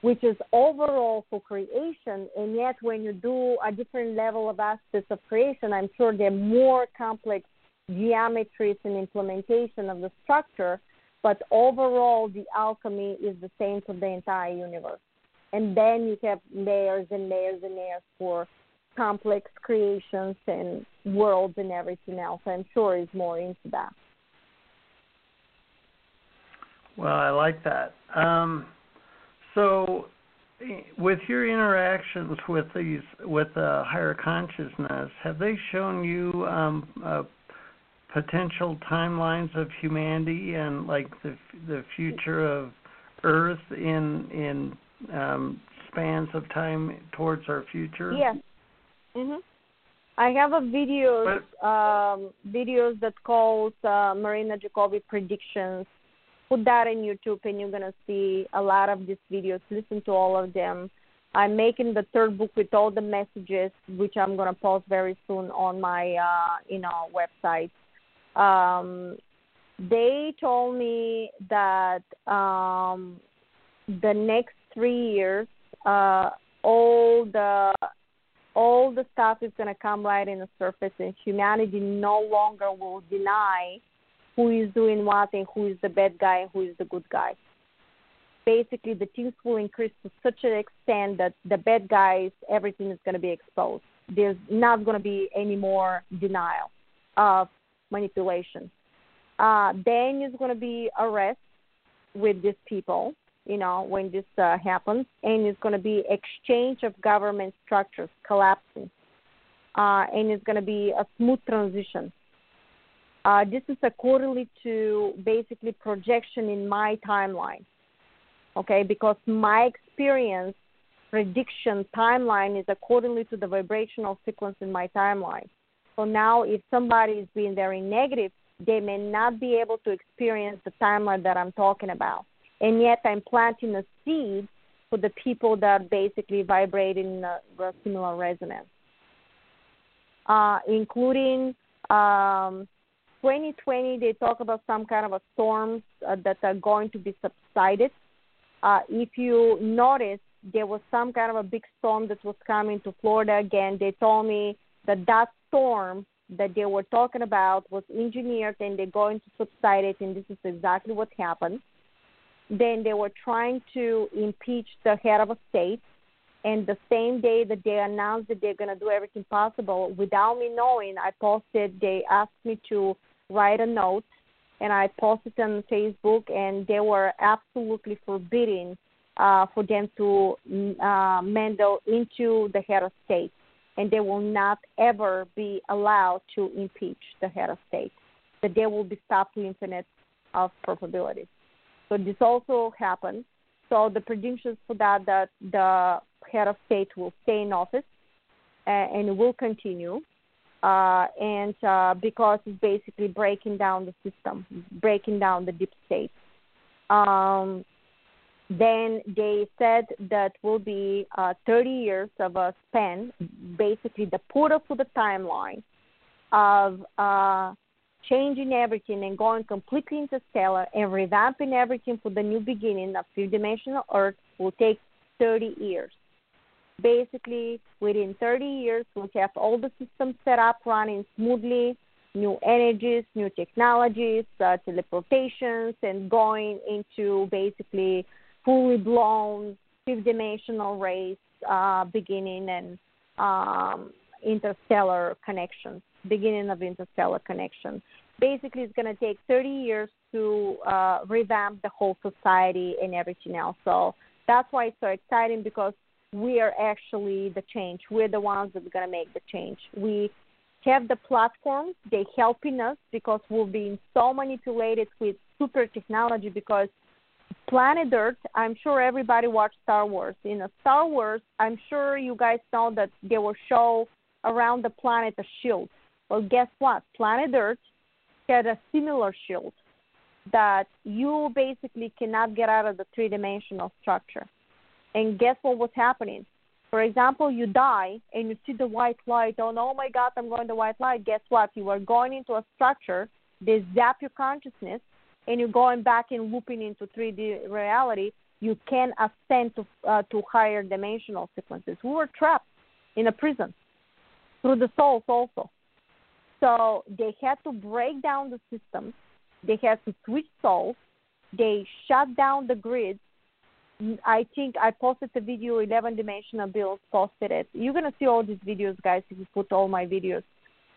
which is overall for creation. And yet, when you do a different level of aspects of creation, I'm sure they're more complex geometries and implementation of the structure, but overall the alchemy is the same for the entire universe. And then you have layers and layers and layers for complex creations and worlds and everything else. I'm sure is more into that. Well, I like that. Um, so, with your interactions with these with uh, higher consciousness, have they shown you um, uh, potential timelines of humanity and like the the future of Earth in in um, spans of time towards our future? Yes. Mhm. I have a videos um, videos that calls uh, Marina Jacobi predictions. Put that in YouTube, and you're gonna see a lot of these videos. Listen to all of them. I'm making the third book with all the messages, which I'm gonna post very soon on my uh, you know website um, they told me that um, the next three years, uh, all the all the stuff is going to come right in the surface, and humanity no longer will deny who is doing what and who is the bad guy and who is the good guy. Basically, the things will increase to such an extent that the bad guys, everything is going to be exposed. There's not going to be any more denial of manipulation. Uh, then is going to be arrest with these people, you know, when this uh, happens, and it's going to be exchange of government structures collapsing, uh, and it's going to be a smooth transition. Uh, this is accordingly to basically projection in my timeline, okay? Because my experience prediction timeline is accordingly to the vibrational sequence in my timeline. So now, if somebody is being very negative, they may not be able to experience the timeline that I'm talking about. And yet, I'm planting a seed for the people that basically vibrate in a, a similar resonance, uh, including um, 2020. They talk about some kind of a storms uh, that are going to be subsided. Uh, if you notice, there was some kind of a big storm that was coming to Florida again. They told me that that storm that they were talking about was engineered and they're going to subside it, and this is exactly what happened. Then they were trying to impeach the head of a state, and the same day that they announced that they're going to do everything possible, without me knowing, I posted, they asked me to write a note, and I posted on Facebook, and they were absolutely forbidding uh, for them to uh, meddle into the head of state and they will not ever be allowed to impeach the head of state. That they will be stopped to infinite of probabilities. So this also happened. So the predictions for that that the head of state will stay in office uh, and will continue. Uh, and uh, because it's basically breaking down the system, breaking down the deep state. Um, then they said that will be uh, 30 years of a span, basically the portal for the timeline of uh, changing everything and going completely interstellar and revamping everything for the new beginning of three dimensional Earth will take 30 years. Basically, within 30 years, we'll have all the systems set up running smoothly, new energies, new technologies, uh, teleportations, and going into basically fully blown fifth dimensional race uh, beginning and um, interstellar connections, beginning of interstellar connection. Basically, it's going to take 30 years to uh, revamp the whole society and everything else. So that's why it's so exciting because we are actually the change. We're the ones that are going to make the change. We have the platforms. They're helping us because we're being so manipulated with super technology because planet Earth, I'm sure everybody watched Star Wars. In a Star Wars, I'm sure you guys know that they will show around the planet a shield. Well, guess what? Planet Earth had a similar shield that you basically cannot get out of the three dimensional structure. And guess what was happening? For example, you die and you see the white light. Oh, oh my God, I'm going to the white light. Guess what? You are going into a structure. They zap your consciousness, and you're going back and looping into 3D reality. You can ascend to uh, to higher dimensional sequences. We were trapped in a prison through the souls also. So they had to break down the systems. They had to switch souls. They shut down the grids. I think I posted the video. Eleven Dimensional Bills posted it. You're gonna see all these videos, guys. If you put all my videos,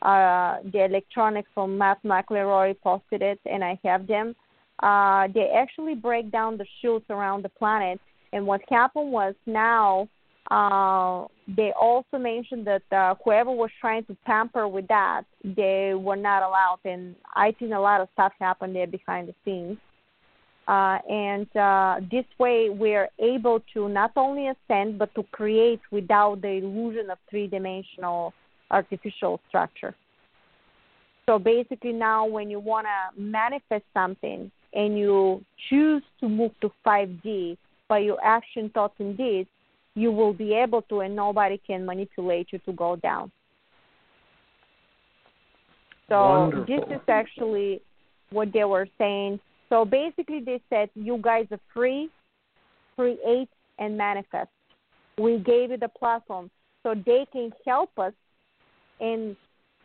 uh, the electronics from Matt McElroy posted it, and I have them. Uh, they actually break down the shields around the planet. And what happened was now uh, they also mentioned that uh, whoever was trying to tamper with that, they were not allowed. And I think a lot of stuff happened there behind the scenes. Uh, and uh, this way, we're able to not only ascend, but to create without the illusion of three dimensional artificial structure. So basically, now when you want to manifest something and you choose to move to 5D by your action, thoughts, and deeds, you will be able to, and nobody can manipulate you to go down. So Wonderful. this is actually what they were saying so basically, they said, you guys are free, create and manifest. We gave you the platform so they can help us and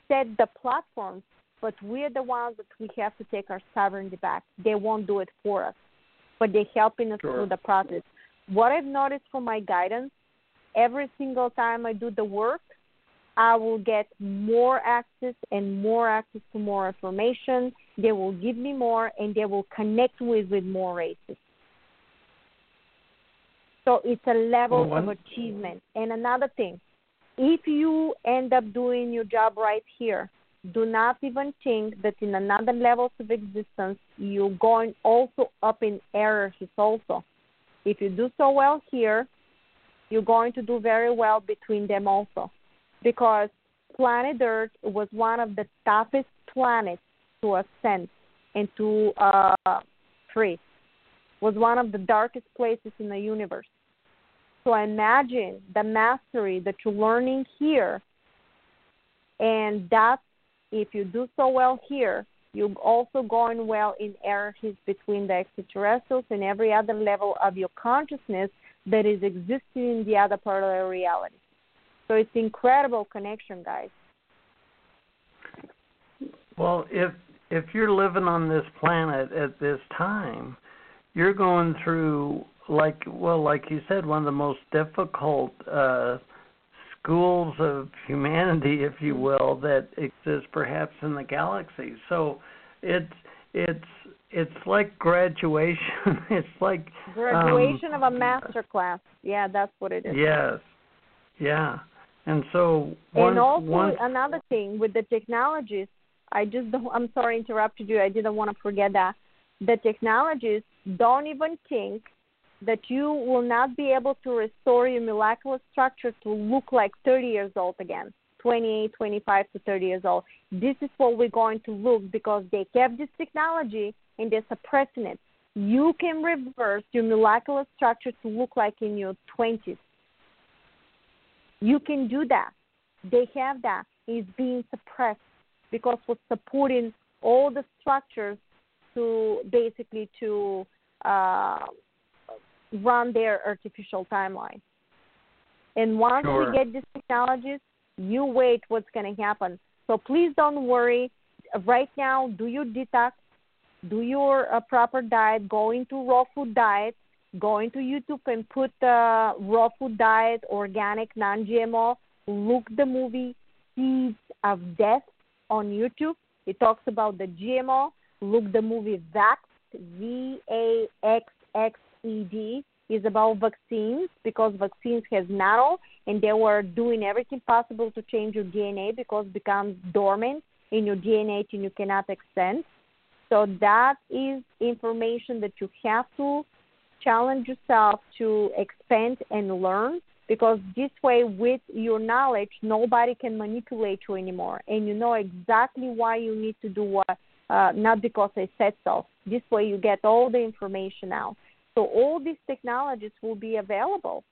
set the platforms, but we're the ones that we have to take our sovereignty back. They won't do it for us, but they're helping us sure. through the process. What I've noticed from my guidance, every single time I do the work, I will get more access and more access to more information. They will give me more and they will connect with with more races. So it's a level well, of achievement. And another thing, if you end up doing your job right here, do not even think that in another levels of existence you're going also up in hierarchies also. If you do so well here, you're going to do very well between them also because planet Earth was one of the toughest planets to ascend and to uh, free. Was one of the darkest places in the universe. So imagine the mastery that you're learning here, and that if you do so well here, you're also going well in hierarchies between the extraterrestrials and every other level of your consciousness that is existing in the other the reality. So it's incredible connection, guys. Well, if if you're living on this planet at this time, you're going through like well, like you said, one of the most difficult uh schools of humanity, if you will, that exists perhaps in the galaxy. So it's it's it's like graduation. it's like graduation um, of a master class. Yeah, that's what it is. Yes. Yeah. And so one, and also one, another thing with the technologies, I just I'm sorry interrupted you. I didn't want to forget that the technologies don't even think that you will not be able to restore your molecular structure to look like 30 years old again, 28, 25 to 30 years old. This is what we're going to look because they kept this technology and they're suppressing it. You can reverse your molecular structure to look like in your 20s you can do that. They have that. It's being suppressed because we're supporting all the structures to basically to uh, run their artificial timeline. And once sure. we get these technologies, you wait what's going to happen. So please don't worry. Right now, do your detox, do your uh, proper diet, go into raw food diet, go into YouTube and put the raw food diet, organic, non-GMO. Look the movie Seeds of Death on YouTube. It talks about the GMO, look the movie Vaxxed, V A X X E D, is about vaccines because vaccines has nano and they were doing everything possible to change your DNA because it becomes dormant in your DNA and you cannot extend. So that is information that you have to challenge yourself to expand and learn because this way with your knowledge nobody can manipulate you anymore and you know exactly why you need to do what uh, not because I said so. This way you get all the information out. So all these technologies will be available.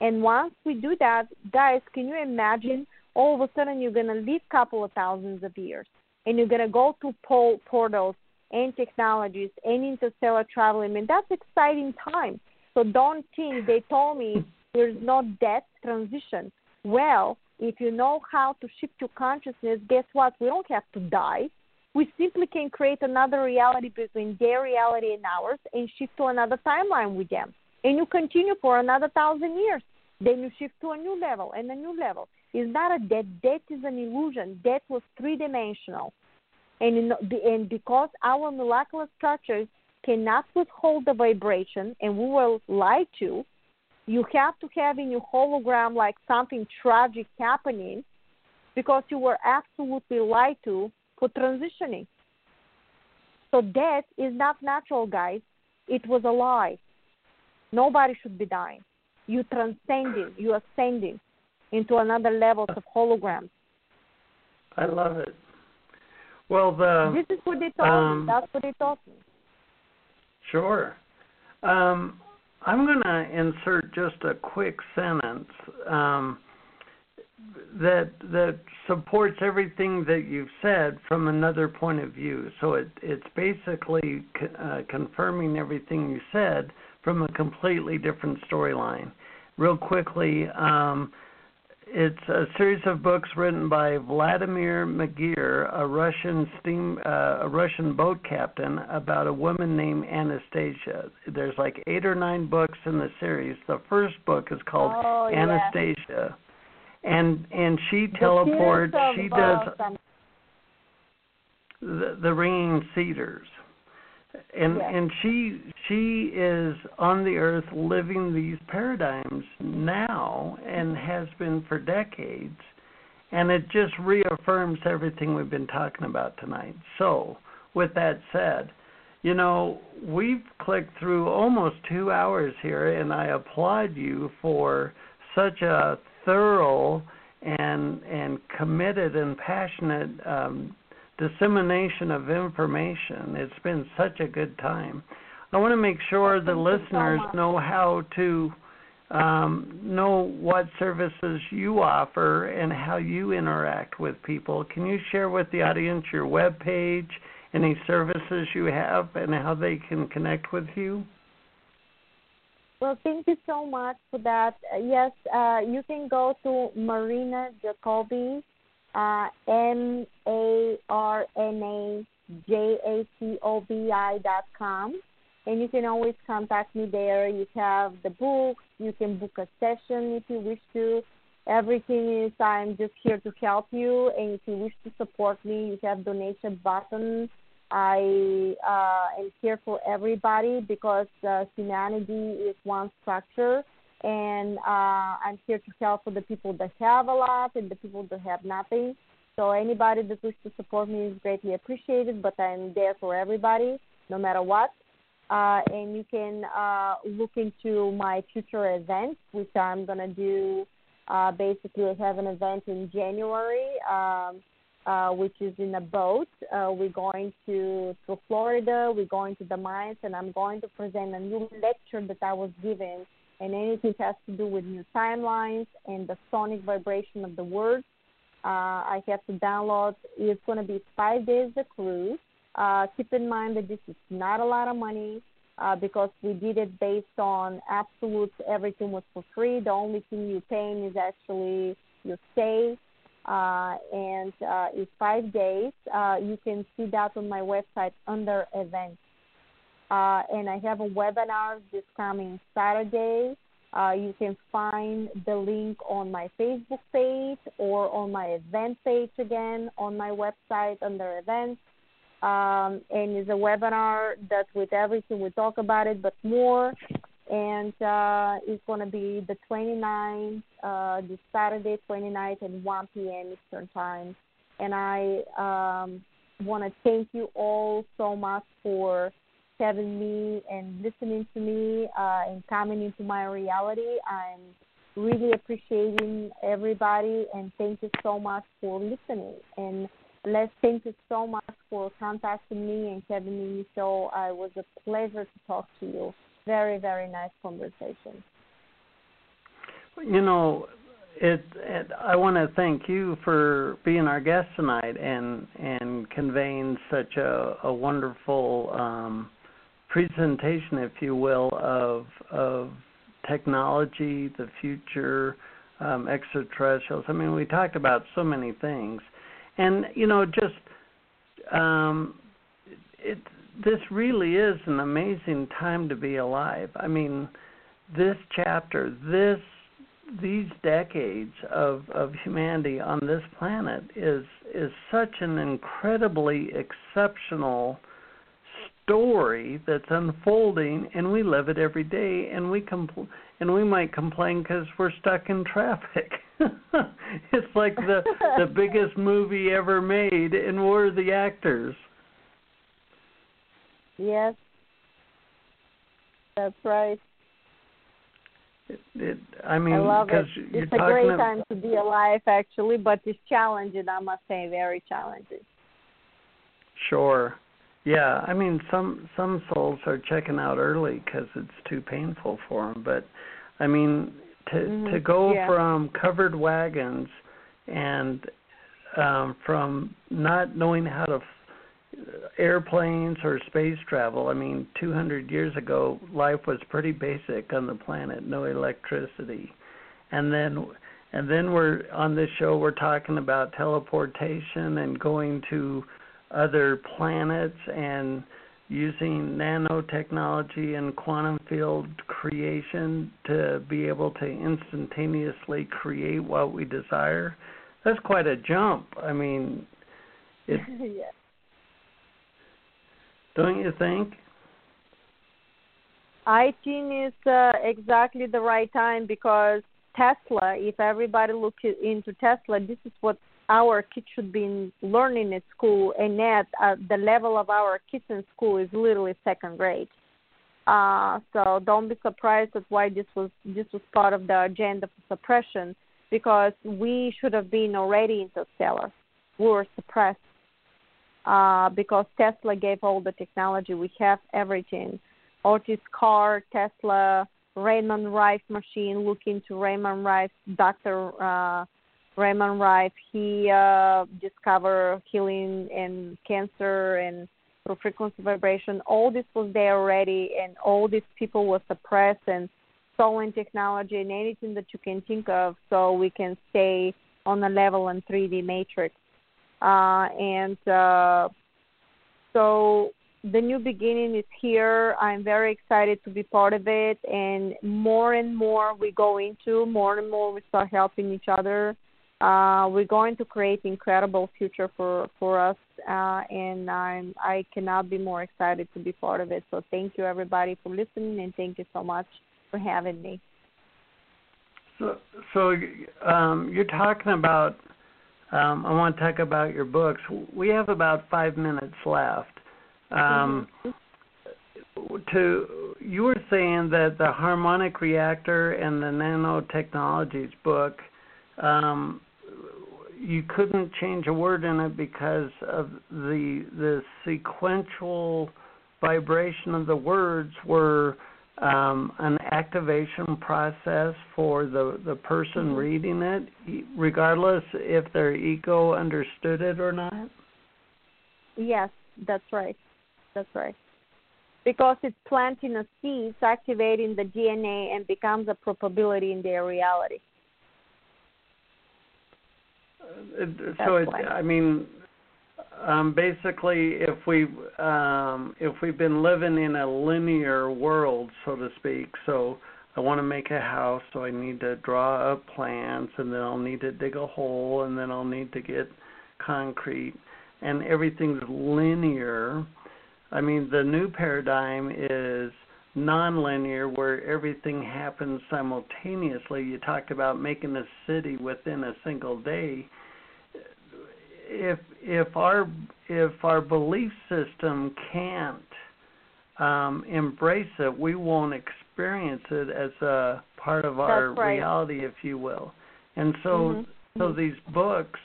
And once we do that, guys, can you imagine all of a sudden you're going to live a couple of thousands of years and you're going to go to pol- portals and technologies and interstellar travel. I mean, that's exciting time. So don't think they told me there's no death transition. Well, if you know how to shift your consciousness, guess what? We don't have to die we simply can create another reality between their reality and ours and shift to another timeline with them. And you continue for another thousand years. Then you shift to a new level and a new level. It's not a death. Death is an illusion. Death was three dimensional. And, in, and because our molecular structures cannot withhold the vibration, and we were lied to, you have to have in your hologram like something tragic happening because you were absolutely lied to for transitioning. So death is not natural, guys. It was a lie. Nobody should be dying. You transcending, you ascending into another level of holograms. I love it. Well, the this is what they told um, me. That's what they told me. Sure. Um, I'm going to insert just a quick sentence. Um, that that supports everything that you've said from another point of view. So it it's basically uh, confirming everything you said from a completely different storyline. Real quickly, um, it's a series of books written by Vladimir Megre, a Russian steam uh, a Russian boat captain, about a woman named Anastasia. There's like eight or nine books in the series. The first book is called oh, Anastasia. Yeah and and she teleports. She does the, the ringing cedars, and yes. and she she is on the earth living these paradigms now and has been for decades, and it just reaffirms everything we've been talking about tonight. So, with that said. You know, we've clicked through almost two hours here, and I applaud you for such a thorough and and committed and passionate um, dissemination of information. It's been such a good time. I want to make sure the listeners know how to um, know what services you offer and how you interact with people. Can you share with the audience your web page, any services you have, and how they can connect with you? Well, thank you so much for that. Uh, yes, uh, you can go to Marina Jacobi, uh, M A R N A J A C O B I dot com, and you can always contact me there. You have the books. You can book a session if you wish to. Everything is I'm just here to help you, and if you wish to support me, you have donation button I uh, am here for everybody because uh, humanity is one structure, and uh, I'm here to help for the people that have a lot and the people that have nothing. So anybody that wishes to support me is greatly appreciated, but I'm there for everybody, no matter what. Uh, and you can uh, look into my future events, which I'm gonna do. Uh, basically, I have an event in January. Um, uh, which is in a boat. Uh, we're going to to Florida. We're going to the mines, and I'm going to present a new lecture that I was given, and anything has to do with new timelines and the sonic vibration of the words. Uh, I have to download. It's going to be five days a cruise. Uh, keep in mind that this is not a lot of money. Uh, because we did it based on absolute everything was for free. The only thing you're paying is actually your stay uh, and uh, it's five days. Uh, you can see that on my website under events. Uh, and I have a webinar this coming Saturday. Uh, you can find the link on my Facebook page or on my event page again on my website under events. um, and it's a webinar that with everything we talk about it, but more. And uh, it's going to be the 29th, uh, this Saturday, 29th at 1 p.m. Eastern Time. And I um, want to thank you all so much for having me and listening to me uh, and coming into my reality. I'm really appreciating everybody and thank you so much for listening. And Les, thank you so much for contacting me and having me So the. It was a pleasure to talk to you. Very, very nice conversation. You know, it, it I want to thank you for being our guest tonight and and conveying such a, a wonderful um, presentation, if you will, of of technology, the future, um, extraterrestrials. I mean, we talked about so many things, and you know, just um, it. This really is an amazing time to be alive. I mean, this chapter, this these decades of of humanity on this planet is is such an incredibly exceptional story that's unfolding and we live it every day and we compl- and we might complain cuz we're stuck in traffic. it's like the the biggest movie ever made and we're the actors. Yes. That's right. It, it, I mean, I love it. It's a great time to be alive, actually, but it's challenging. I must say, very challenging. Sure. Yeah, I mean, some some souls are checking out early because it's too painful for them. But I mean, to mm-hmm. to go yeah. from covered wagons and um, from not knowing how to airplanes or space travel. I mean, 200 years ago, life was pretty basic on the planet, no electricity. And then and then we're on this show we're talking about teleportation and going to other planets and using nanotechnology and quantum field creation to be able to instantaneously create what we desire. That's quite a jump. I mean, it yes don't you think? I think it's uh, exactly the right time because Tesla, if everybody looks into Tesla, this is what our kids should be learning at school, and at uh, the level of our kids in school is literally second grade. Uh, so don't be surprised at why this was this was part of the agenda for suppression, because we should have been already interstellar. We were suppressed uh, because Tesla gave all the technology. We have everything. Otis Carr, Tesla, Raymond Rife machine. Look into Raymond Rife, Dr. Uh, Raymond Rife. He uh, discovered healing and cancer and through frequency vibration. All this was there already, and all these people were suppressed and stolen technology and anything that you can think of, so we can stay on a level in 3D matrix. Uh, and uh, so the new beginning is here. I'm very excited to be part of it, and more and more we go into, more and more we start helping each other. Uh, we're going to create incredible future for for us, uh, and I'm I cannot be more excited to be part of it. So thank you everybody for listening, and thank you so much for having me. So, so um, you're talking about um, I want to talk about your books. We have about five minutes left. Um. To you were saying that the harmonic reactor and the nanotechnologies book, um, you couldn't change a word in it because of the the sequential vibration of the words were um, an activation process for the the person mm-hmm. reading it, regardless if their ego understood it or not. Yes, that's right. That's right. Because it's planting a seed, it's activating the DNA, and becomes a probability in their reality. Uh, so, it, I mean, um, basically, if we um, if we've been living in a linear world, so to speak, so I want to make a house, so I need to draw up plans, and then I'll need to dig a hole, and then I'll need to get concrete. and everything's linear. I mean, the new paradigm is nonlinear where everything happens simultaneously. You talked about making a city within a single day. If if our if our belief system can't um, embrace it, we won't experience it as a part of our right. reality, if you will. And so mm-hmm. so these books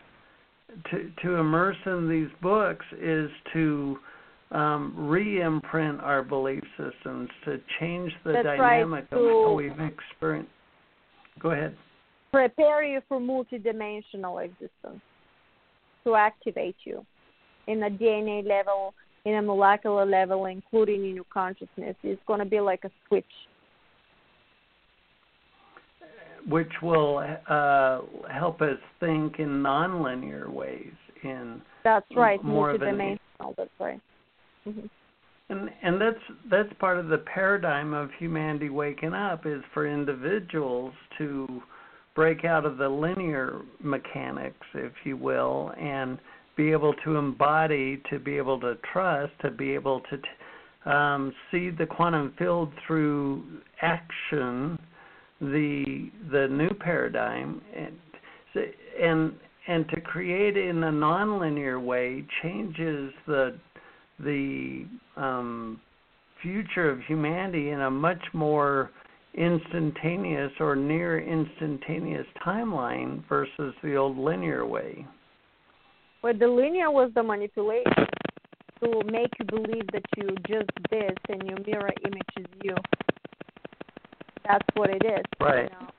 to to immerse in these books is to um, re-imprint our belief systems to change the That's dynamic right. of how we've experienced. Go ahead. Prepare you for multidimensional existence to activate you in a DNA level, in a molecular level, including in your consciousness. It's going to be like a switch. Which will uh, help us think in nonlinear ways. In that's right, more multidimensional. That's right. Mm-hmm. And and that's that's part of the paradigm of humanity waking up is for individuals to break out of the linear mechanics, if you will, and be able to embody, to be able to trust, to be able to um, see the quantum field through action, the the new paradigm, and and and to create in a nonlinear way changes the the um, future of humanity in a much more instantaneous or near instantaneous timeline versus the old linear way. Well, the linear was the manipulation to make you believe that you just this and your mirror image is you. That's what it is. Right. You know?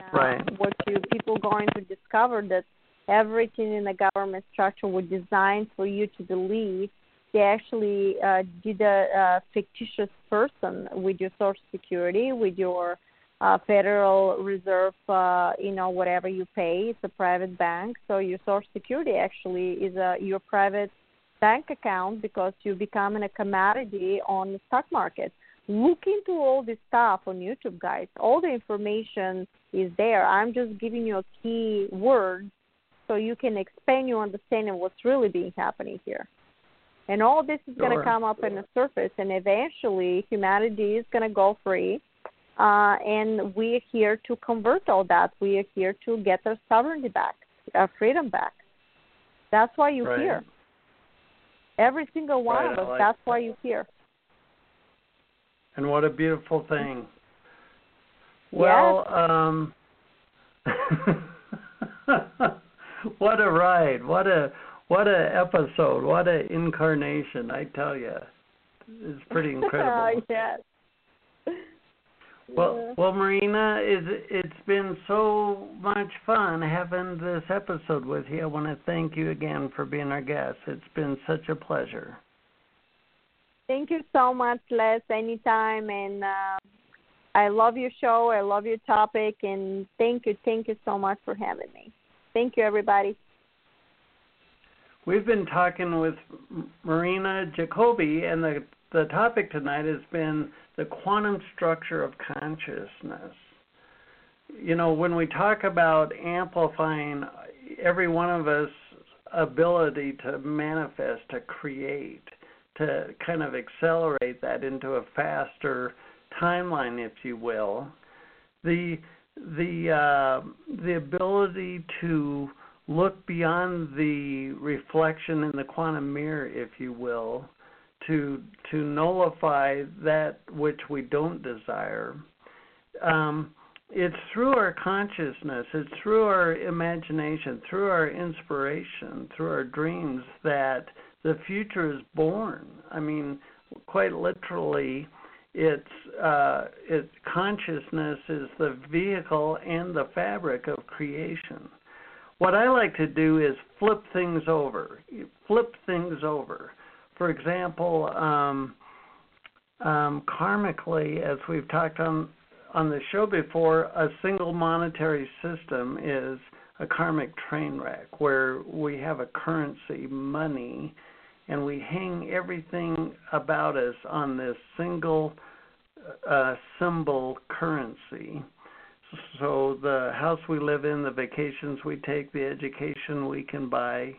uh, right. What you people going to discover that everything in the government structure was designed for you to believe they actually uh, did a, a fictitious person with your Social Security, with your uh, Federal Reserve, uh, you know, whatever you pay. It's a private bank, so your Social Security actually is a your private bank account because you become a commodity on the stock market. Look into all this stuff on YouTube, guys. All the information is there. I'm just giving you a key word so you can expand your understanding of what's really being happening here. And all this is sure. going to come up in the surface, and eventually humanity is going to go free. Uh, and we're here to convert all that. We are here to get our sovereignty back, our freedom back. That's why you're right. here. Every single one right, of us. Like that's that. why you're here. And what a beautiful thing. Well, yes. um what a ride. What a what a episode. What a incarnation, I tell you. It's pretty incredible. yes. Well, Yeah. well, Marina, it's it's been so much fun having this episode with you. I want to thank you again for being our guest. It's been such a pleasure. Thank you so much, Les. Anytime, and uh, I love your show. I love your topic, and thank you, thank you so much for having me. Thank you, everybody. We've been talking with Marina Jacobi, and the the topic tonight has been the quantum structure of consciousness. You know, when we talk about amplifying every one of us ability to manifest, to create, to kind of accelerate that into a faster timeline, if you will, the the uh, the ability to look beyond the reflection in the quantum mirror, if you will, to to nullify that which we don't desire. Um, it's through our consciousness, it's through our imagination, through our inspiration, through our dreams that the future is born. I mean, quite literally, it's uh, it consciousness is the vehicle and the fabric of creation. What I like to do is flip things over. Flip things over for example, um, um, karmically, as we've talked on on the show before, a single monetary system is a karmic train wreck where we have a currency, money, and we hang everything about us on this single uh, symbol currency. So the house we live in, the vacations we take, the education we can buy,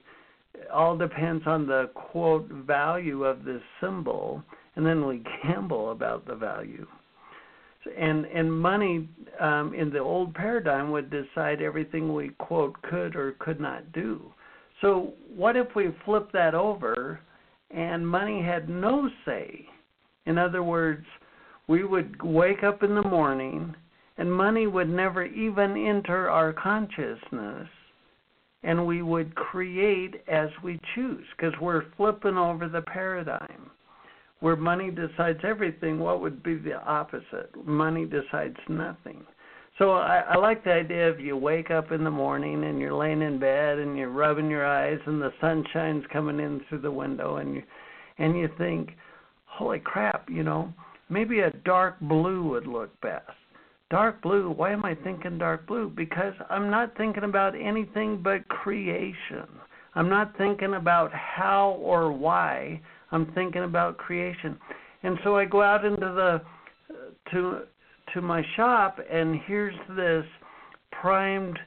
all depends on the quote value of this symbol, and then we gamble about the value. And and money um, in the old paradigm would decide everything we quote could or could not do. So what if we flip that over, and money had no say? In other words, we would wake up in the morning, and money would never even enter our consciousness and we would create as we choose because we're flipping over the paradigm. Where money decides everything, what would be the opposite? Money decides nothing. So I, I like the idea of you wake up in the morning and you're laying in bed and you're rubbing your eyes and the sunshine's coming in through the window and you and you think, holy crap, you know, maybe a dark blue would look best dark blue. Why am I thinking dark blue? Because I'm not thinking about anything but creation. I'm not thinking about how or why. I'm thinking about creation. And so I go out into the to to my shop and here's this primed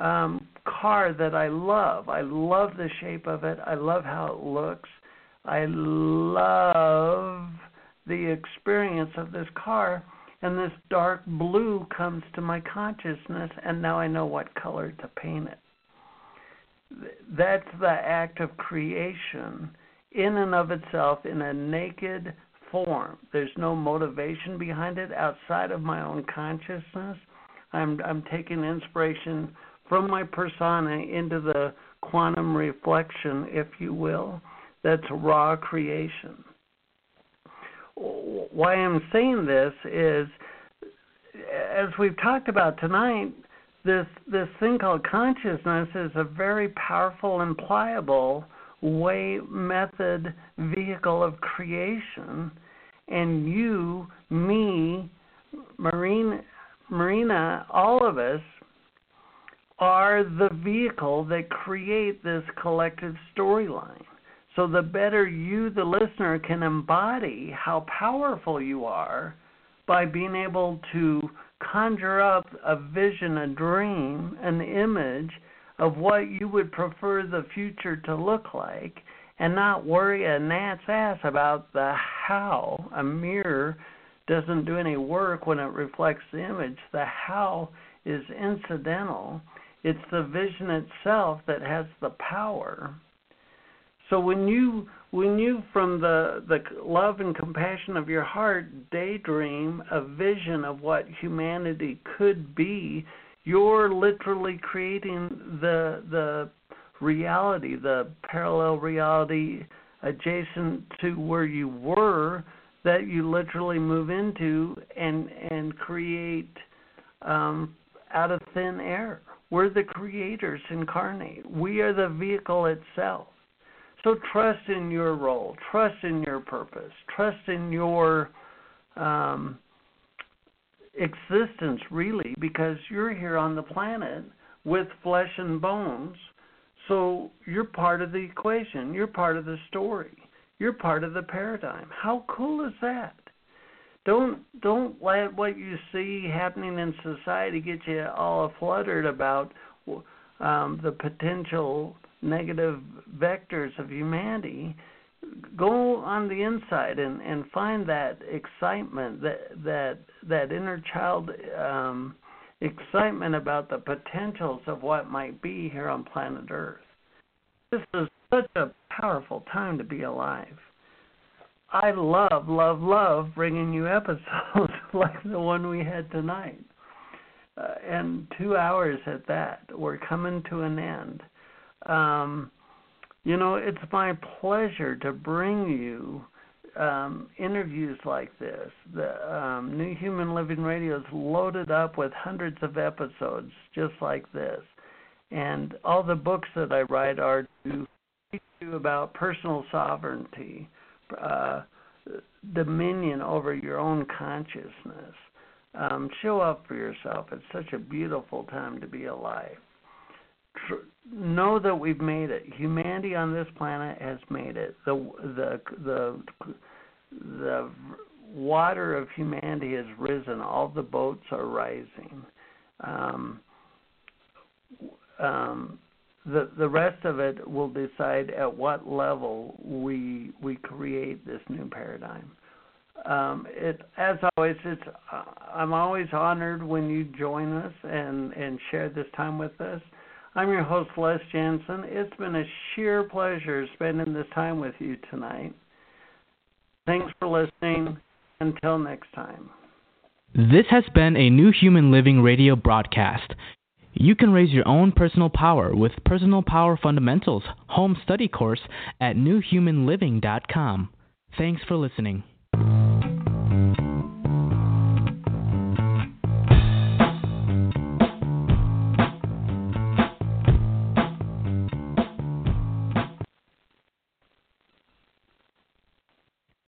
um car that I love. I love the shape of it. I love how it looks. I love the experience of this car and this dark blue comes to my consciousness, and now I know what color to paint it. That's the act of creation in and of itself in a naked form. There's no motivation behind it outside of my own consciousness. I'm I'm taking inspiration from my persona into the quantum reflection, if you will. That's raw creation why I'm saying this is, as we've talked about tonight, this this thing called consciousness is a very powerful and pliable way, method, vehicle of creation, and you, me, Marina, Marina, all of us are the vehicle that create this collective storyline. So the better you, the listener, can embody how powerful you are by being able to conjure up a vision, a dream, an image of what you would prefer the future to look like and not worry a gnat's ass about the how. A mirror doesn't do any work when it reflects the image. The how is incidental. It's the vision itself that has the power. So when you when you from the the love and compassion of your heart daydream a vision of what humanity could be, you're literally creating the the reality, the parallel reality adjacent to where you were that you literally move into and and create um, out of thin air. We're the creators incarnate. We are the vehicle itself. So trust in your role, trust in your purpose, trust in your um, existence, really, because you're here on the planet with flesh and bones. So you're part of the equation, you're part of the story, you're part of the paradigm. How cool is that? Don't don't let what you see happening in society get you all fluttered about um, the potential negative vectors of humanity, go on the inside and, and find that excitement, that that that inner child um, excitement about the potentials of what might be here on planet Earth. This is such a powerful time to be alive. I love, love, love bringing you episodes like the one we had tonight. Uh, and two hours at that. We're coming to an end. Um, you know, it's my pleasure to bring you um, interviews like this. The um, New Human Living Radio is loaded up with hundreds of episodes just like this, and all the books that I write are to teach you about personal sovereignty, uh, dominion over your own consciousness. Um, show up for yourself. It's such a beautiful time to be alive tr- know that we've made it. Humanity on this planet has made it. The the the the water of humanity has risen. All the boats are rising. Um, um, the the rest of it will decide at what level we we create this new paradigm. Um, it as always, it's uh, I'm always honored when you join us and and share this time with us. I'm your host Les Jansen. It's been a sheer pleasure spending this time with you tonight. Thanks for listening. Until next time. This has been a New Human Living radio broadcast. You can raise your own personal power with Personal Power Fundamentals home study course at newhumanliving.com. Thanks for listening.